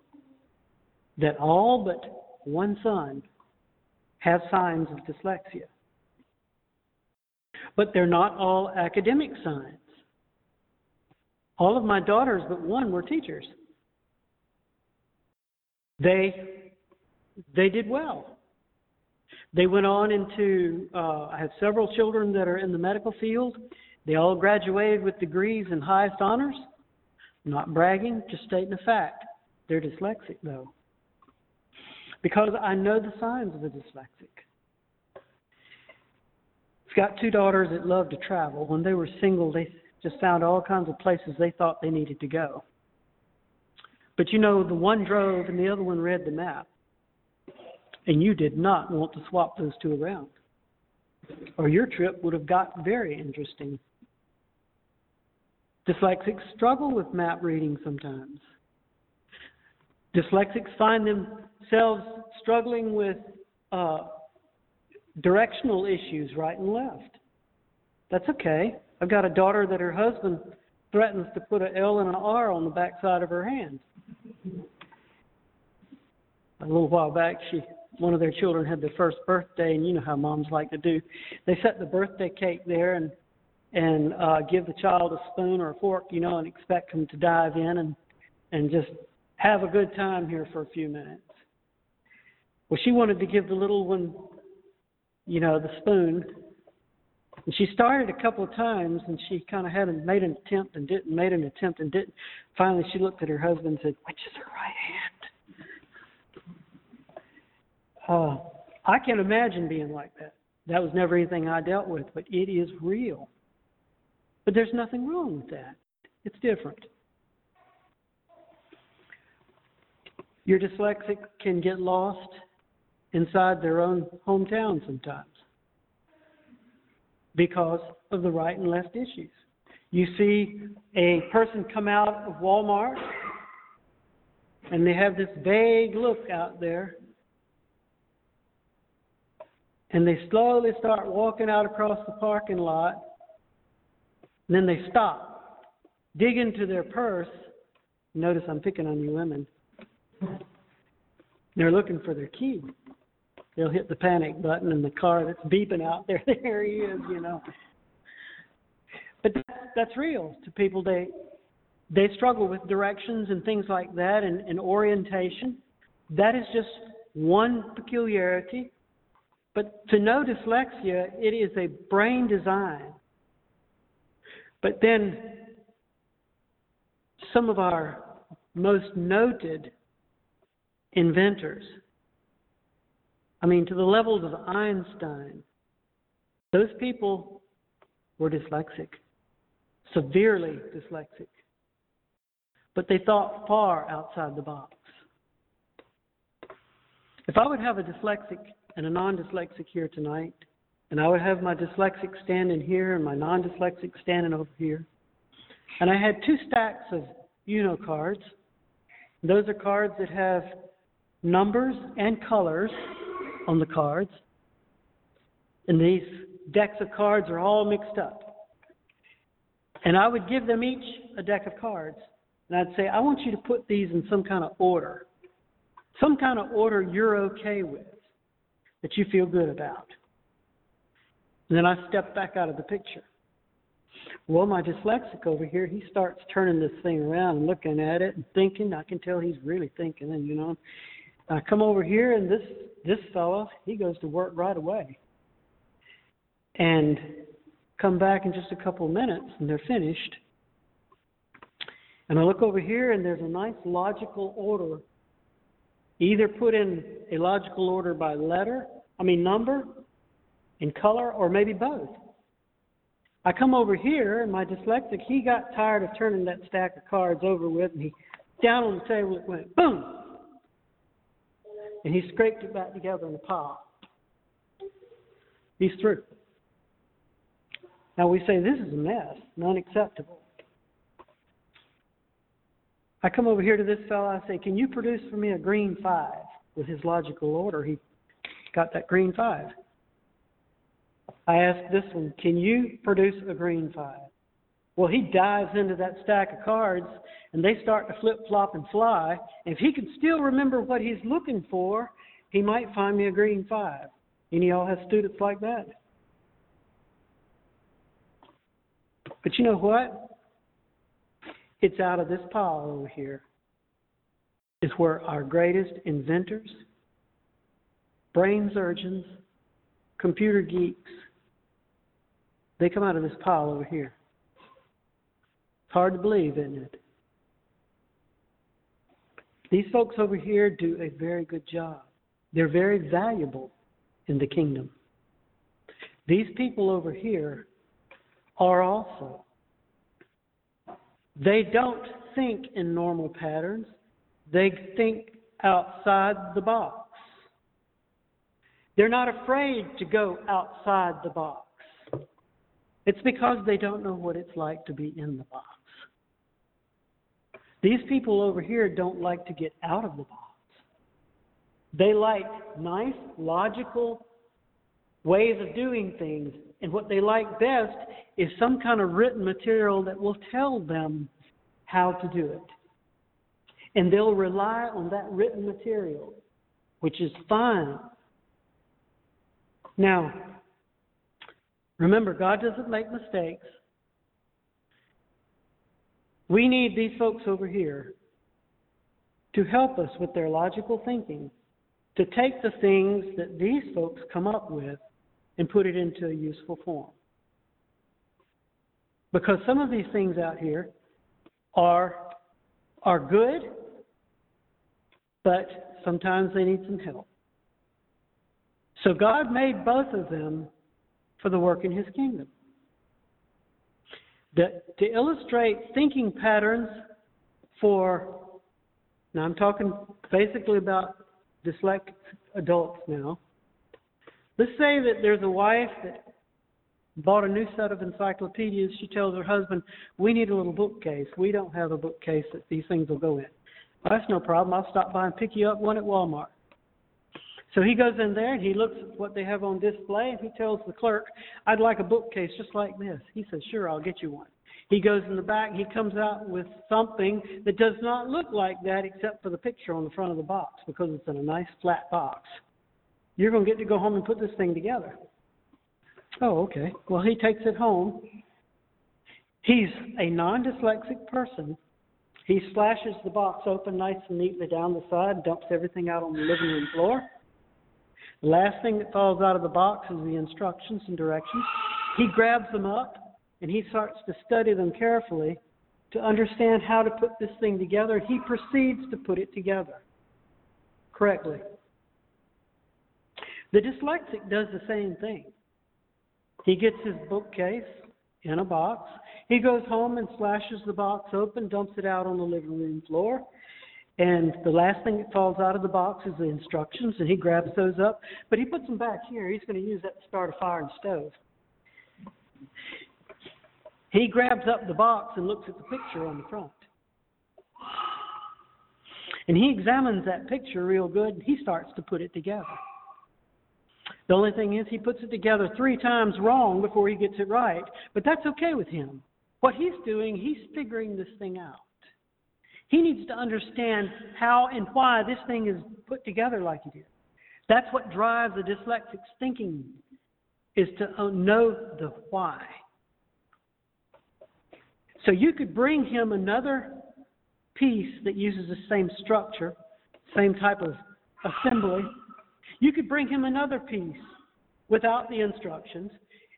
that all but one son have signs of dyslexia. But they're not all academic signs. All of my daughters but one were teachers. They they did well. They went on into, uh, I have several children that are in the medical field. They all graduated with degrees and highest honors. Not bragging, just stating a fact. They're dyslexic, though. Because I know the signs of a dyslexic. I've got two daughters that love to travel. When they were single, they just found all kinds of places they thought they needed to go. But you know, the one drove and the other one read the map. And you did not want to swap those two around, or your trip would have got very interesting. Dyslexics struggle with map reading sometimes. Dyslexics find themselves struggling with uh, directional issues right and left. That's okay. I've got a daughter that her husband threatens to put an L and an R on the backside of her hand. A little while back, she one of their children had their first birthday, and you know how moms like to do. They set the birthday cake there and and uh, give the child a spoon or a fork, you know, and expect them to dive in and and just have a good time here for a few minutes. Well, she wanted to give the little one, you know, the spoon. And she started a couple of times, and she kind of had a, made an attempt and didn't, made an attempt and didn't. Finally, she looked at her husband and said, "Which is her right hand?" Uh, I can't imagine being like that. That was never anything I dealt with, but it is real. But there's nothing wrong with that. It's different. Your dyslexic can get lost inside their own hometown sometimes because of the right and left issues. You see a person come out of Walmart and they have this vague look out there and they slowly start walking out across the parking lot. And then they stop, dig into their purse. Notice I'm picking on you women. They're looking for their key. They'll hit the panic button and the car that's beeping out there, there he is, you know. But that's, that's real to people. They they struggle with directions and things like that and, and orientation. That is just one peculiarity. But to know dyslexia, it is a brain design. But then some of our most noted inventors, I mean, to the levels of Einstein, those people were dyslexic, severely dyslexic. But they thought far outside the box. If I would have a dyslexic and a non dyslexic here tonight, and I would have my dyslexic standing here and my non dyslexic standing over here, and I had two stacks of Uno cards, those are cards that have numbers and colors on the cards. And these decks of cards are all mixed up. And I would give them each a deck of cards. And I'd say, I want you to put these in some kind of order. Some kind of order you're okay with, that you feel good about. And then I step back out of the picture. Well, my dyslexic over here, he starts turning this thing around and looking at it and thinking. I can tell he's really thinking, and you know, I come over here and this this fellow, he goes to work right away. And come back in just a couple minutes and they're finished. And I look over here and there's a nice logical order. Either put in a logical order by letter, I mean number, in color, or maybe both. I come over here, and my dyslexic, he got tired of turning that stack of cards over with me. Down on the table, it went boom. And he scraped it back together in a pile. He's through. Now we say this is a mess, unacceptable. I come over here to this fellow, I say, Can you produce for me a green five? With his logical order, he got that green five. I ask this one, Can you produce a green five? Well, he dives into that stack of cards and they start to flip flop and fly. If he can still remember what he's looking for, he might find me a green five. Any of y'all have students like that? But you know what? It's out of this pile over here is where our greatest inventors, brain surgeons, computer geeks, they come out of this pile over here. It's hard to believe, isn't it? These folks over here do a very good job. They're very valuable in the kingdom. These people over here are also. They don't think in normal patterns, they think outside the box. They're not afraid to go outside the box. It's because they don't know what it's like to be in the box. These people over here don't like to get out of the box. They like nice, logical ways of doing things. And what they like best is some kind of written material that will tell them how to do it. And they'll rely on that written material, which is fine. Now, Remember, God doesn't make mistakes. We need these folks over here to help us with their logical thinking, to take the things that these folks come up with and put it into a useful form. Because some of these things out here are, are good, but sometimes they need some help. So God made both of them for the work in his kingdom. The, to illustrate thinking patterns for, now I'm talking basically about dyslexic adults now. Let's say that there's a wife that bought a new set of encyclopedias. She tells her husband, We need a little bookcase. We don't have a bookcase that these things will go in. Well, that's no problem. I'll stop by and pick you up one at Walmart. So he goes in there and he looks at what they have on display and he tells the clerk, I'd like a bookcase just like this. He says, Sure, I'll get you one. He goes in the back, he comes out with something that does not look like that except for the picture on the front of the box because it's in a nice flat box. You're going to get to go home and put this thing together. Oh, okay. Well, he takes it home. He's a non dyslexic person. He slashes the box open nice and neatly down the side, dumps everything out on the living room floor. Last thing that falls out of the box is the instructions and directions. He grabs them up and he starts to study them carefully to understand how to put this thing together, he proceeds to put it together correctly. The dyslexic does the same thing. He gets his bookcase in a box. He goes home and slashes the box open, dumps it out on the living room floor. And the last thing that falls out of the box is the instructions, and he grabs those up. But he puts them back here. He's going to use that to start a fire and stove. He grabs up the box and looks at the picture on the front. And he examines that picture real good and he starts to put it together. The only thing is, he puts it together three times wrong before he gets it right. But that's okay with him. What he's doing, he's figuring this thing out. He needs to understand how and why this thing is put together like it is. That's what drives a dyslexic's thinking, is to uh, know the why. So you could bring him another piece that uses the same structure, same type of assembly. You could bring him another piece without the instructions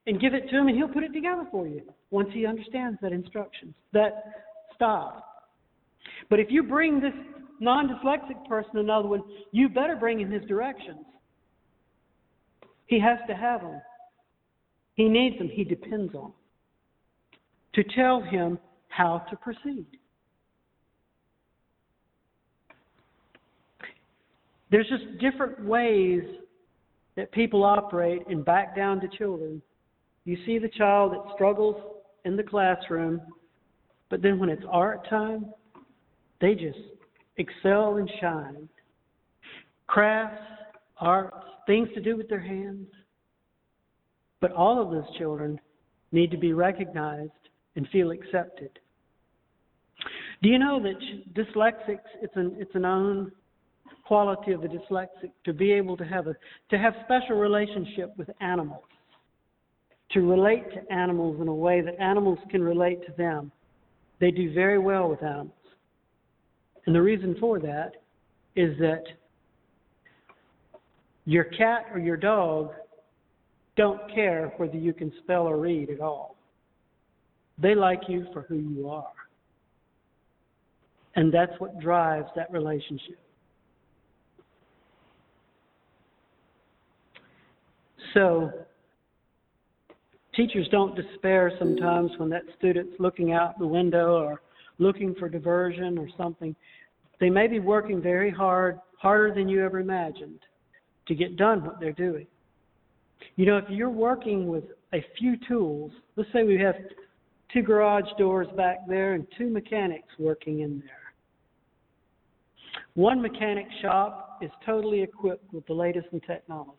and give it to him, and he'll put it together for you once he understands that instructions, that style. But if you bring this non dyslexic person another one, you better bring him his directions. He has to have them. He needs them. He depends on them to tell him how to proceed. There's just different ways that people operate and back down to children. You see the child that struggles in the classroom, but then when it's art time, they just excel and shine. Crafts, arts, things to do with their hands. But all of those children need to be recognized and feel accepted. Do you know that dyslexics it's an it's an own quality of a dyslexic to be able to have a to have special relationship with animals, to relate to animals in a way that animals can relate to them. They do very well with animals. And the reason for that is that your cat or your dog don't care whether you can spell or read at all. They like you for who you are. And that's what drives that relationship. So, teachers don't despair sometimes when that student's looking out the window or looking for diversion or something. They may be working very hard, harder than you ever imagined, to get done what they're doing. You know, if you're working with a few tools, let's say we have two garage doors back there and two mechanics working in there. One mechanic shop is totally equipped with the latest in technology.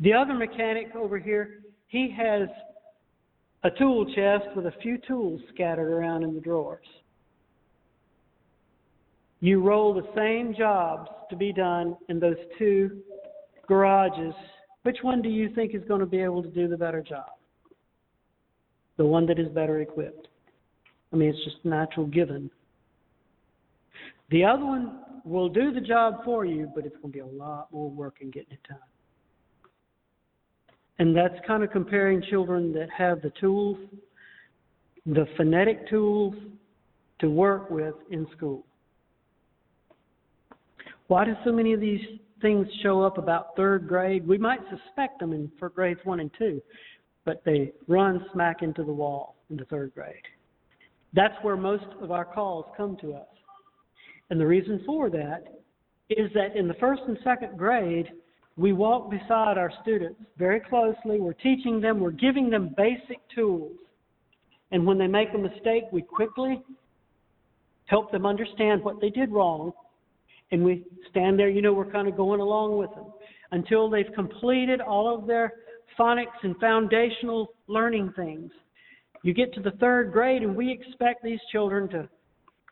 The other mechanic over here, he has a tool chest with a few tools scattered around in the drawers. You roll the same jobs to be done in those two garages. Which one do you think is going to be able to do the better job? the one that is better equipped. I mean, it's just natural given. The other one will do the job for you, but it's going to be a lot more work in getting it done. And that's kind of comparing children that have the tools, the phonetic tools to work with in school. Why do so many of these things show up about third grade? We might suspect them in for grades one and two, but they run smack into the wall in the third grade. That's where most of our calls come to us. And the reason for that is that in the first and second grade, we walk beside our students very closely. We're teaching them, we're giving them basic tools. And when they make a mistake, we quickly help them understand what they did wrong. And we stand there, you know, we're kind of going along with them until they've completed all of their phonics and foundational learning things. You get to the third grade, and we expect these children to,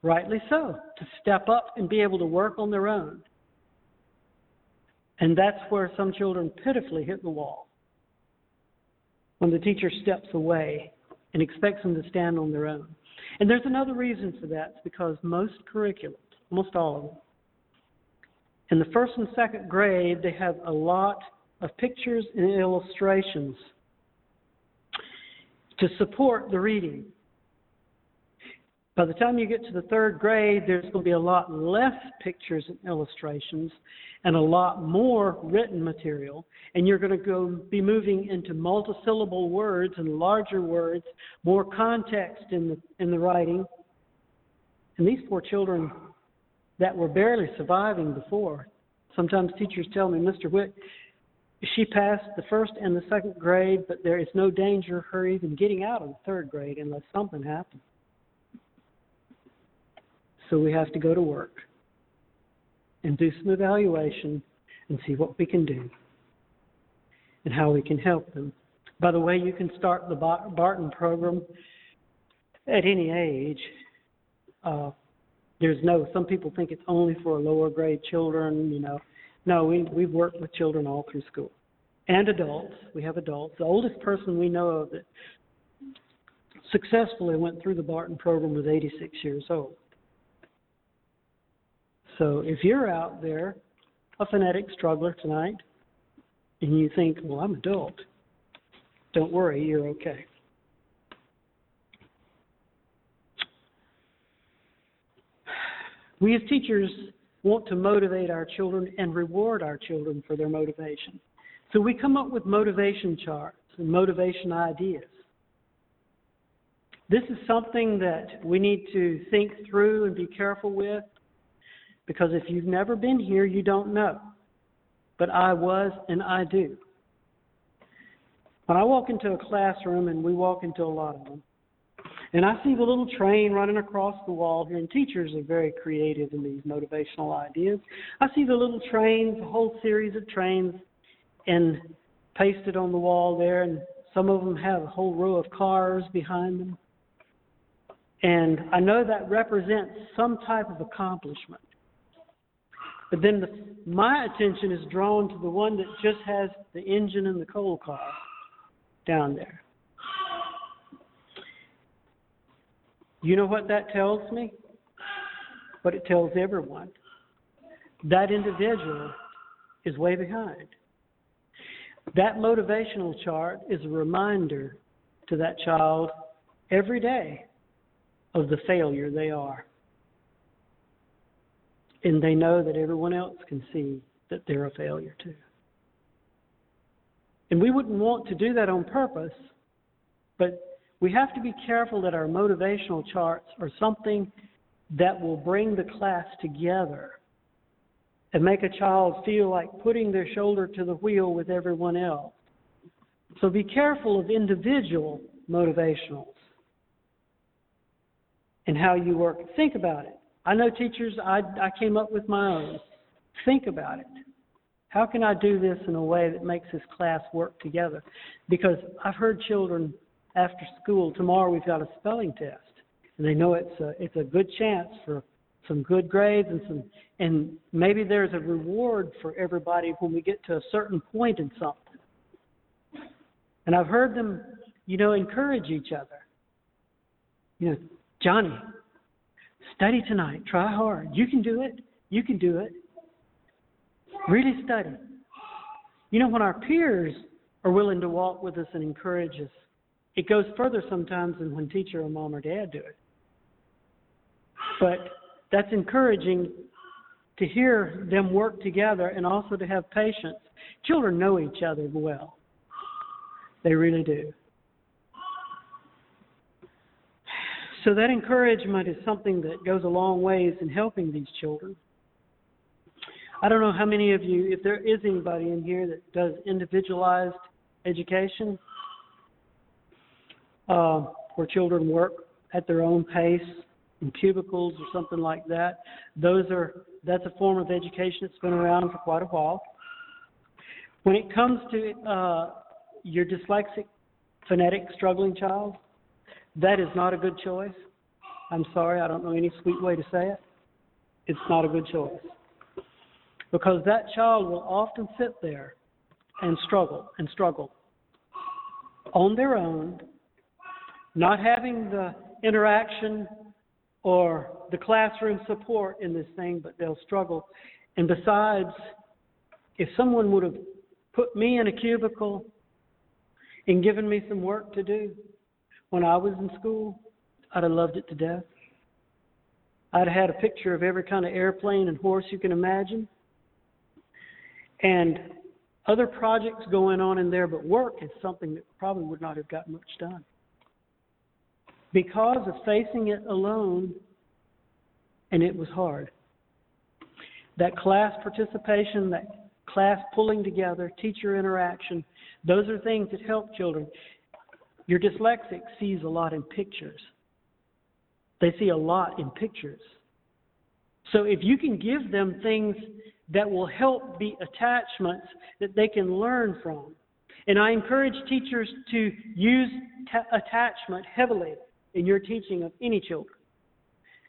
rightly so, to step up and be able to work on their own. And that's where some children pitifully hit the wall. When the teacher steps away and expects them to stand on their own. And there's another reason for that. It's because most curriculums, almost all of them, in the first and second grade, they have a lot of pictures and illustrations to support the reading. By the time you get to the third grade, there's going to be a lot less pictures and illustrations and a lot more written material. And you're going to go be moving into multisyllable words and larger words, more context in the, in the writing. And these poor children that were barely surviving before, sometimes teachers tell me, Mr. Wick, she passed the first and the second grade, but there is no danger of her even getting out of the third grade unless something happens. So we have to go to work and do some evaluation and see what we can do and how we can help them. By the way, you can start the Barton program at any age. Uh, there's no, some people think it's only for lower grade children, you know. No, we, we've worked with children all through school and adults. We have adults. The oldest person we know of that successfully went through the Barton program was 86 years old. So if you're out there, a phonetic struggler tonight, and you think, well, I'm adult, don't worry, you're okay. We as teachers want to motivate our children and reward our children for their motivation. So we come up with motivation charts and motivation ideas. This is something that we need to think through and be careful with because if you've never been here, you don't know. But I was and I do. When I walk into a classroom, and we walk into a lot of them, and I see the little train running across the wall here, and teachers are very creative in these motivational ideas. I see the little trains, a whole series of trains, and pasted on the wall there, and some of them have a whole row of cars behind them. And I know that represents some type of accomplishment. But then the, my attention is drawn to the one that just has the engine and the coal car down there. You know what that tells me? What it tells everyone. That individual is way behind. That motivational chart is a reminder to that child every day of the failure they are. And they know that everyone else can see that they're a failure too. And we wouldn't want to do that on purpose, but we have to be careful that our motivational charts are something that will bring the class together and make a child feel like putting their shoulder to the wheel with everyone else. So be careful of individual motivationals and how you work. Think about it. I know teachers, I, I came up with my own. Think about it. How can I do this in a way that makes this class work together? Because I've heard children after school, tomorrow we've got a spelling test. And they know it's a, it's a good chance for some good grades and some and maybe there's a reward for everybody when we get to a certain point in something. And I've heard them, you know, encourage each other. You know, Johnny, Study tonight. Try hard. You can do it. You can do it. Really study. You know, when our peers are willing to walk with us and encourage us, it goes further sometimes than when teacher or mom or dad do it. But that's encouraging to hear them work together and also to have patience. Children know each other well. They really do. So that encouragement is something that goes a long ways in helping these children. I don't know how many of you, if there is anybody in here that does individualized education, uh, where children work at their own pace in cubicles or something like that. Those are that's a form of education that's been around for quite a while. When it comes to uh, your dyslexic, phonetic, struggling child, that is not a good choice. I'm sorry, I don't know any sweet way to say it. It's not a good choice. because that child will often sit there and struggle and struggle on their own, not having the interaction or the classroom support in this thing, but they'll struggle. And besides, if someone would have put me in a cubicle and given me some work to do when I was in school, I'd have loved it to death. I'd had a picture of every kind of airplane and horse you can imagine. And other projects going on in there, but work is something that probably would not have gotten much done. Because of facing it alone, and it was hard. That class participation, that class pulling together, teacher interaction, those are things that help children. Your dyslexic sees a lot in pictures. They see a lot in pictures. So if you can give them things that will help be attachments that they can learn from. And I encourage teachers to use attachment heavily in your teaching of any children.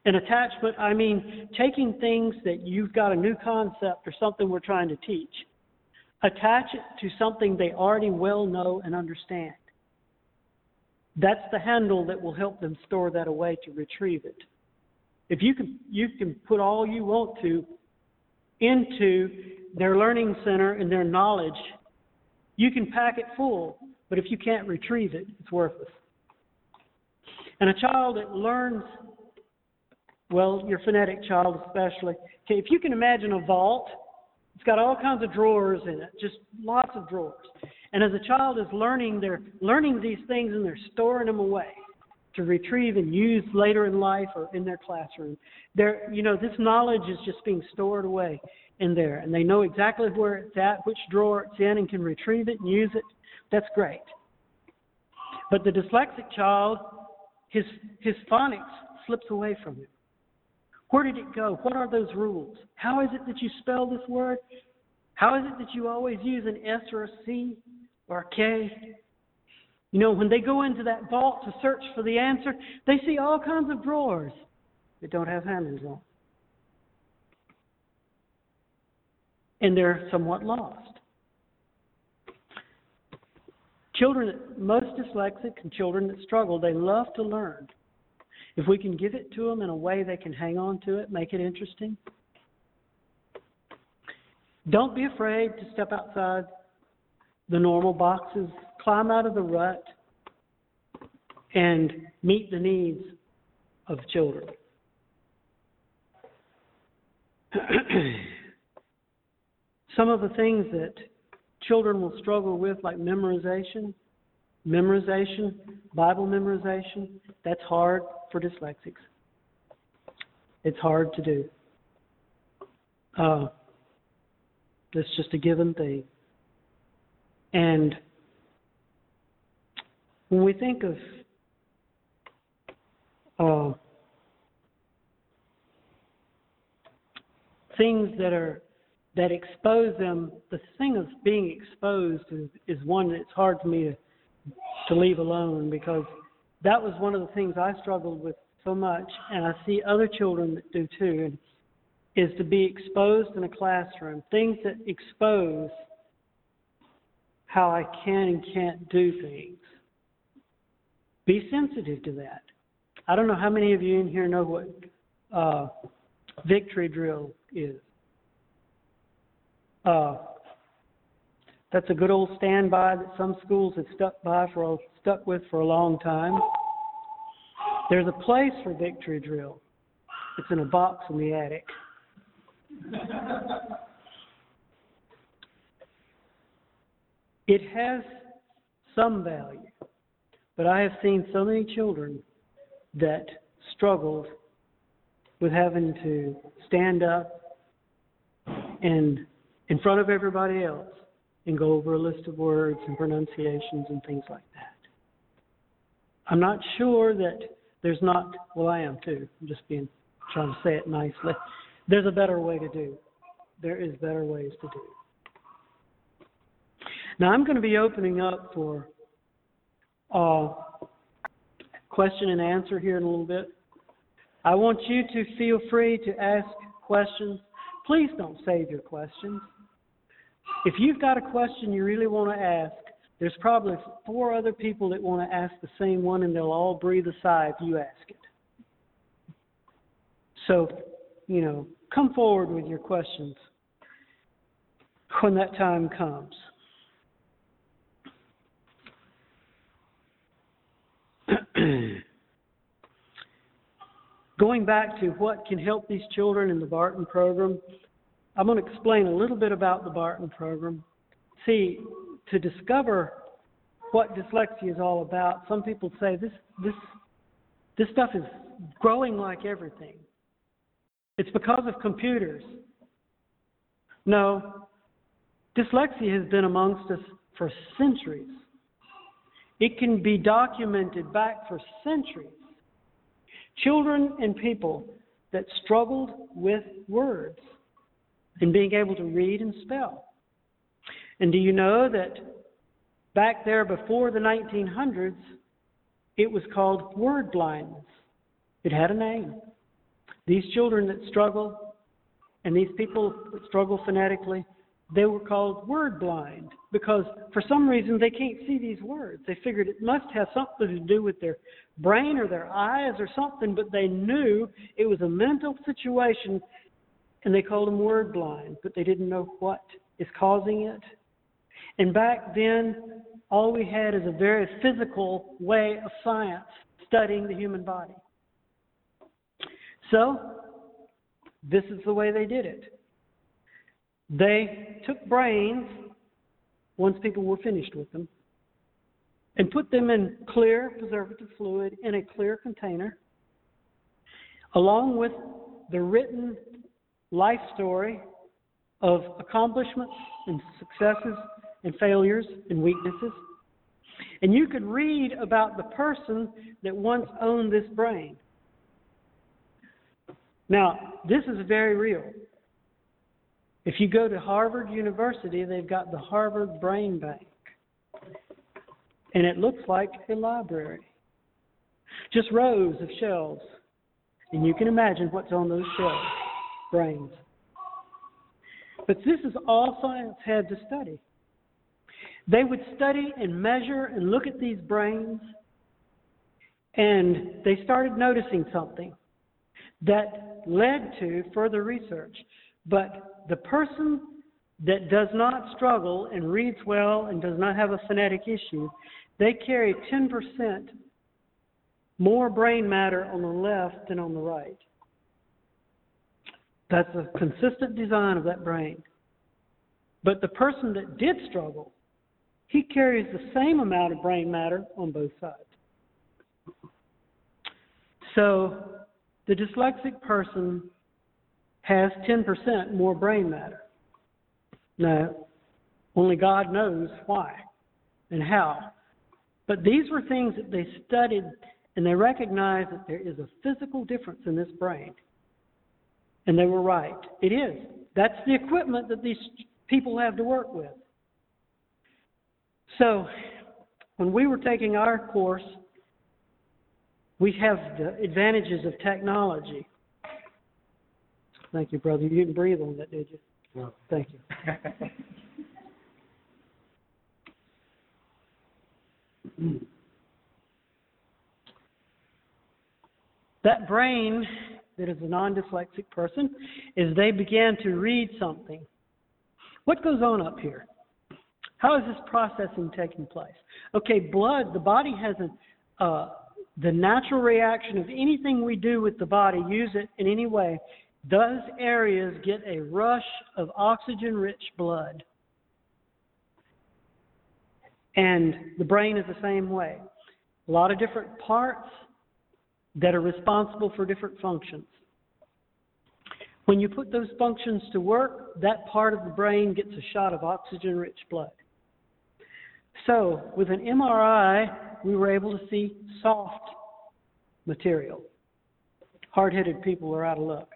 An attachment, I mean taking things that you've got a new concept or something we're trying to teach, attach it to something they already well know and understand. That's the handle that will help them store that away to retrieve it. If you can, you can put all you want to into their learning center and their knowledge, you can pack it full, but if you can't retrieve it, it's worthless. And a child that learns, well, your phonetic child especially, okay, if you can imagine a vault, it's got all kinds of drawers in it, just lots of drawers. And as a child is learning, they're learning these things and they're storing them away to retrieve and use later in life or in their classroom. They're, you know, this knowledge is just being stored away in there, and they know exactly where it's at, which drawer it's in, and can retrieve it and use it. That's great. But the dyslexic child, his his phonics slips away from him. Where did it go? What are those rules? How is it that you spell this word? How is it that you always use an S or a C or? You know, when they go into that vault to search for the answer, they see all kinds of drawers that don't have handles on. And they're somewhat lost. Children, that most dyslexic and children that struggle, they love to learn. If we can give it to them in a way they can hang on to it, make it interesting. Don't be afraid to step outside the normal boxes climb out of the rut and meet the needs of children. Some of the things that children will struggle with, like memorization, memorization, Bible memorization, that's hard for dyslexics. It's hard to do. Uh, that's just a given thing. And when we think of uh, things that are that expose them, the thing of being exposed is, is one that's hard for me to to leave alone because that was one of the things I struggled with so much, and I see other children that do too. Is to be exposed in a classroom, things that expose how I can and can't do things. Be sensitive to that. I don't know how many of you in here know what uh, victory drill is. Uh, that's a good old standby that some schools have stuck by for stuck with for a long time. There's a place for victory drill. It's in a box in the attic. it has some value. But I have seen so many children that struggled with having to stand up and in front of everybody else and go over a list of words and pronunciations and things like that. I'm not sure that there's not, well, I am too. I'm just being, trying to say it nicely. There's a better way to do. There is better ways to do. Now, I'm going to be opening up for uh, question and answer here in a little bit. I want you to feel free to ask questions Please don't save your questions. If you've got a question you really want to ask, there's probably four other people that want to ask the same one, and they'll all breathe a sigh if you ask it. So, you know, come forward with your questions when that time comes. Going back to what can help these children in the Barton program, I'm going to explain a little bit about the Barton program. See, to discover what dyslexia is all about, some people say this this this stuff is growing like everything. It's because of computers. No, dyslexia has been amongst us for centuries. It can be documented back for centuries. Children and people that struggled with words and being able to read and spell. And do you know that back there before the 1900s, it was called word blindness? It had a name. These children that struggle and these people that struggle phonetically, they were called word blind because for some reason they can't see these words. They figured it must have something to do with their brain or their eyes or something, but they knew it was a mental situation and they called them word blind, but they didn't know what is causing it. And back then, all we had is a very physical way of science studying the human body. So, this is the way they did it. They took brains, once people were finished with them, and put them in clear preservative fluid in a clear container, along with the written life story of accomplishments and successes and failures and weaknesses. And you could read about the person that once owned this brain. Now, this is very real. If you go to Harvard University, they've got the Harvard Brain Bank. And it looks like a library. Just rows of shelves. And you can imagine what's on those shelves brains. But this is all science had to study. They would study and measure and look at these brains, and they started noticing something that led to further research. But the person that does not struggle and reads well and does not have a phonetic issue, they carry 10% more brain matter on the left than on the right. That's a consistent design of that brain. But the person that did struggle, he carries the same amount of brain matter on both sides. So the dyslexic person has 10% more brain matter. Now, only God knows why and how. But these were things that they studied and they recognized that there is a physical difference in this brain. And they were right. It is. That's the equipment that these people have to work with. So, when we were taking our course, we have the advantages of technology. Thank you, brother. You didn't breathe on that, did you? No. Thank you. that brain that is a non dyslexic person is they began to read something. What goes on up here? How is this processing taking place? Okay, blood, the body has a, uh, the natural reaction of anything we do with the body, use it in any way, those areas get a rush of oxygen rich blood. And the brain is the same way. A lot of different parts that are responsible for different functions. When you put those functions to work, that part of the brain gets a shot of oxygen rich blood. So, with an MRI, we were able to see soft material. Hard headed people are out of luck.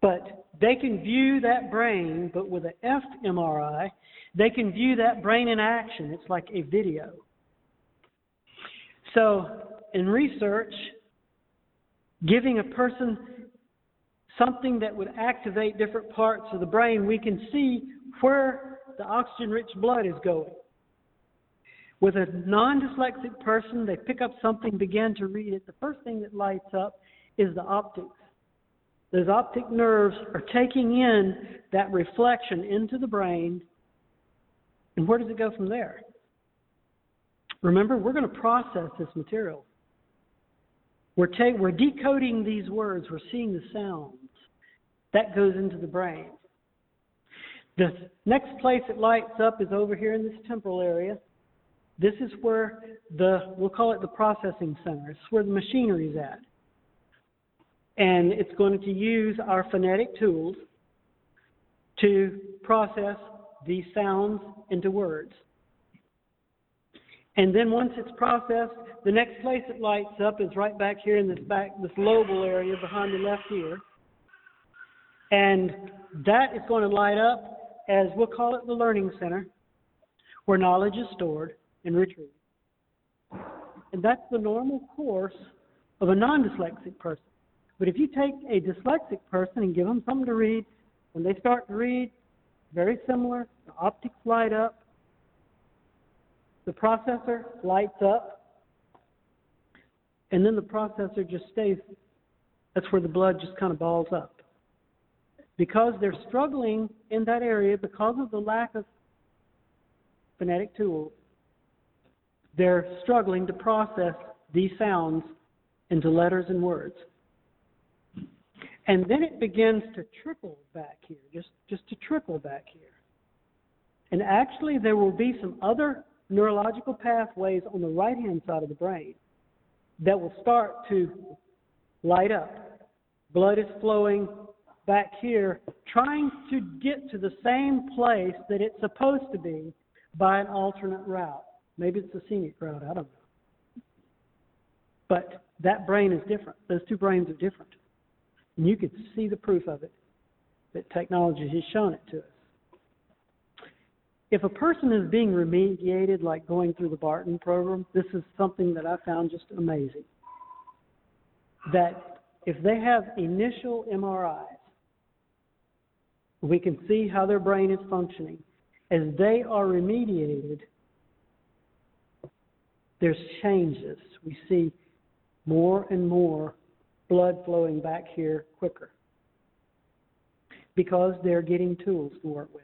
But they can view that brain, but with an fMRI, they can view that brain in action. It's like a video. So, in research, giving a person something that would activate different parts of the brain, we can see where the oxygen rich blood is going. With a non dyslexic person, they pick up something, begin to read it. The first thing that lights up is the optics. Those optic nerves are taking in that reflection into the brain. And where does it go from there? Remember, we're going to process this material. We're, ta- we're decoding these words, we're seeing the sounds. That goes into the brain. The next place it lights up is over here in this temporal area. This is where the, we'll call it the processing center. It's where the machinery is at. And it's going to use our phonetic tools to process these sounds into words. And then once it's processed, the next place it lights up is right back here in this back, this lobal area behind the left ear. And that is going to light up as we'll call it the learning center, where knowledge is stored and retrieved. And that's the normal course of a non dyslexic person. But if you take a dyslexic person and give them something to read, when they start to read, very similar, the optics light up, the processor lights up, and then the processor just stays. That's where the blood just kind of balls up. Because they're struggling in that area because of the lack of phonetic tools, they're struggling to process these sounds into letters and words. And then it begins to trickle back here, just, just to trickle back here. And actually, there will be some other neurological pathways on the right hand side of the brain that will start to light up. Blood is flowing back here, trying to get to the same place that it's supposed to be by an alternate route. Maybe it's a scenic route, I don't know. But that brain is different. Those two brains are different. And you can see the proof of it that technology has shown it to us. If a person is being remediated, like going through the Barton program, this is something that I found just amazing. That if they have initial MRIs, we can see how their brain is functioning. As they are remediated, there's changes. We see more and more blood flowing back here quicker because they're getting tools to work with.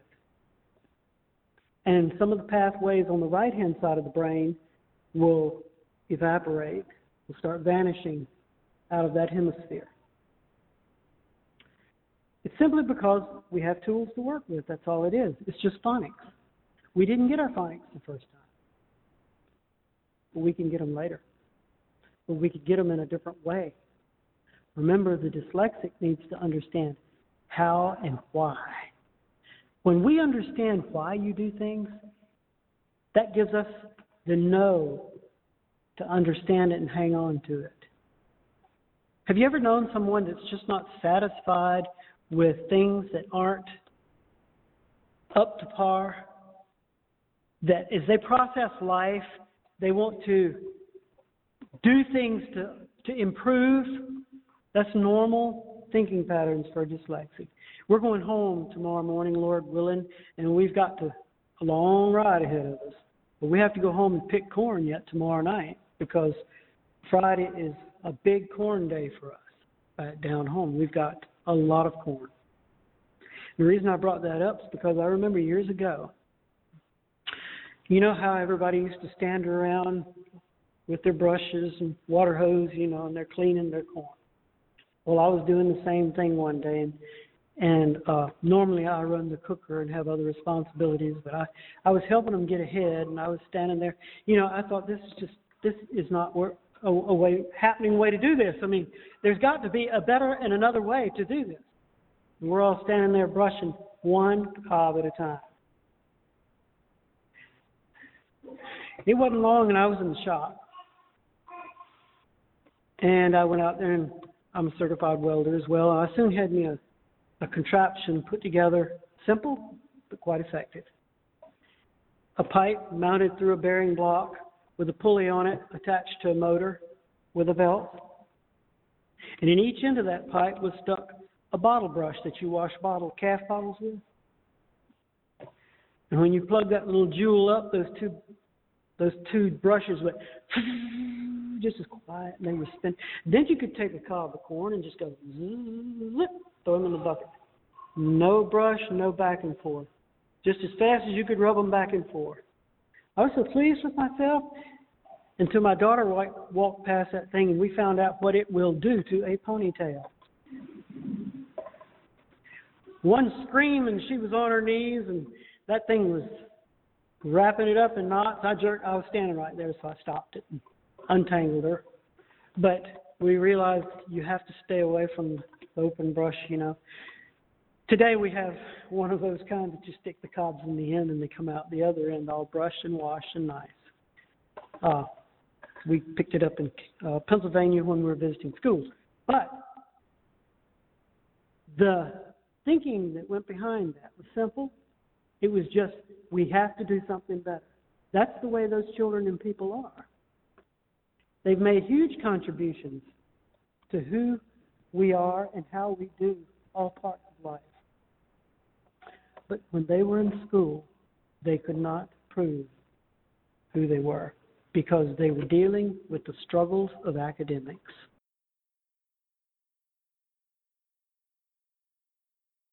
And some of the pathways on the right hand side of the brain will evaporate, will start vanishing out of that hemisphere. It's simply because we have tools to work with. That's all it is. It's just phonics. We didn't get our phonics the first time, but we can get them later. But we could get them in a different way. Remember, the dyslexic needs to understand how and why. When we understand why you do things, that gives us the know to understand it and hang on to it. Have you ever known someone that's just not satisfied with things that aren't up to par? That as they process life, they want to do things to, to improve. That's normal thinking patterns for dyslexic. We're going home tomorrow morning, Lord willing, and we've got to, a long ride ahead of us. But we have to go home and pick corn yet tomorrow night because Friday is a big corn day for us back down home. We've got a lot of corn. The reason I brought that up is because I remember years ago, you know how everybody used to stand around with their brushes and water hose, you know, and they're cleaning their corn. Well, I was doing the same thing one day, and and uh, normally I run the cooker and have other responsibilities, but I I was helping them get ahead, and I was standing there. You know, I thought this is just this is not work, a, a way happening way to do this. I mean, there's got to be a better and another way to do this. And we're all standing there brushing one cob at a time. It wasn't long, and I was in the shop. And I went out there, and I'm a certified welder as well. I soon had me a a contraption put together, simple but quite effective. A pipe mounted through a bearing block with a pulley on it attached to a motor with a belt. And in each end of that pipe was stuck a bottle brush that you wash bottle calf bottles with. And when you plug that little jewel up, those two those two brushes went just as quiet and they would spin. Then you could take a cob of corn and just go zip, throw them in the bucket. No brush, no back and forth. Just as fast as you could rub them back and forth. I was so pleased with myself until my daughter walked past that thing and we found out what it will do to a ponytail. One scream and she was on her knees and that thing was wrapping it up in knots. I jerked. I was standing right there, so I stopped it and untangled her. But we realized you have to stay away from the open brush. You know. Today we have one of those kinds that you stick the cobs in the end and they come out the other end all brushed and washed and nice. Uh, we picked it up in uh, Pennsylvania when we were visiting schools. But the thinking that went behind that was simple. It was just, we have to do something better. That's the way those children and people are. They've made huge contributions to who we are and how we do all parts of life. But when they were in school, they could not prove who they were because they were dealing with the struggles of academics.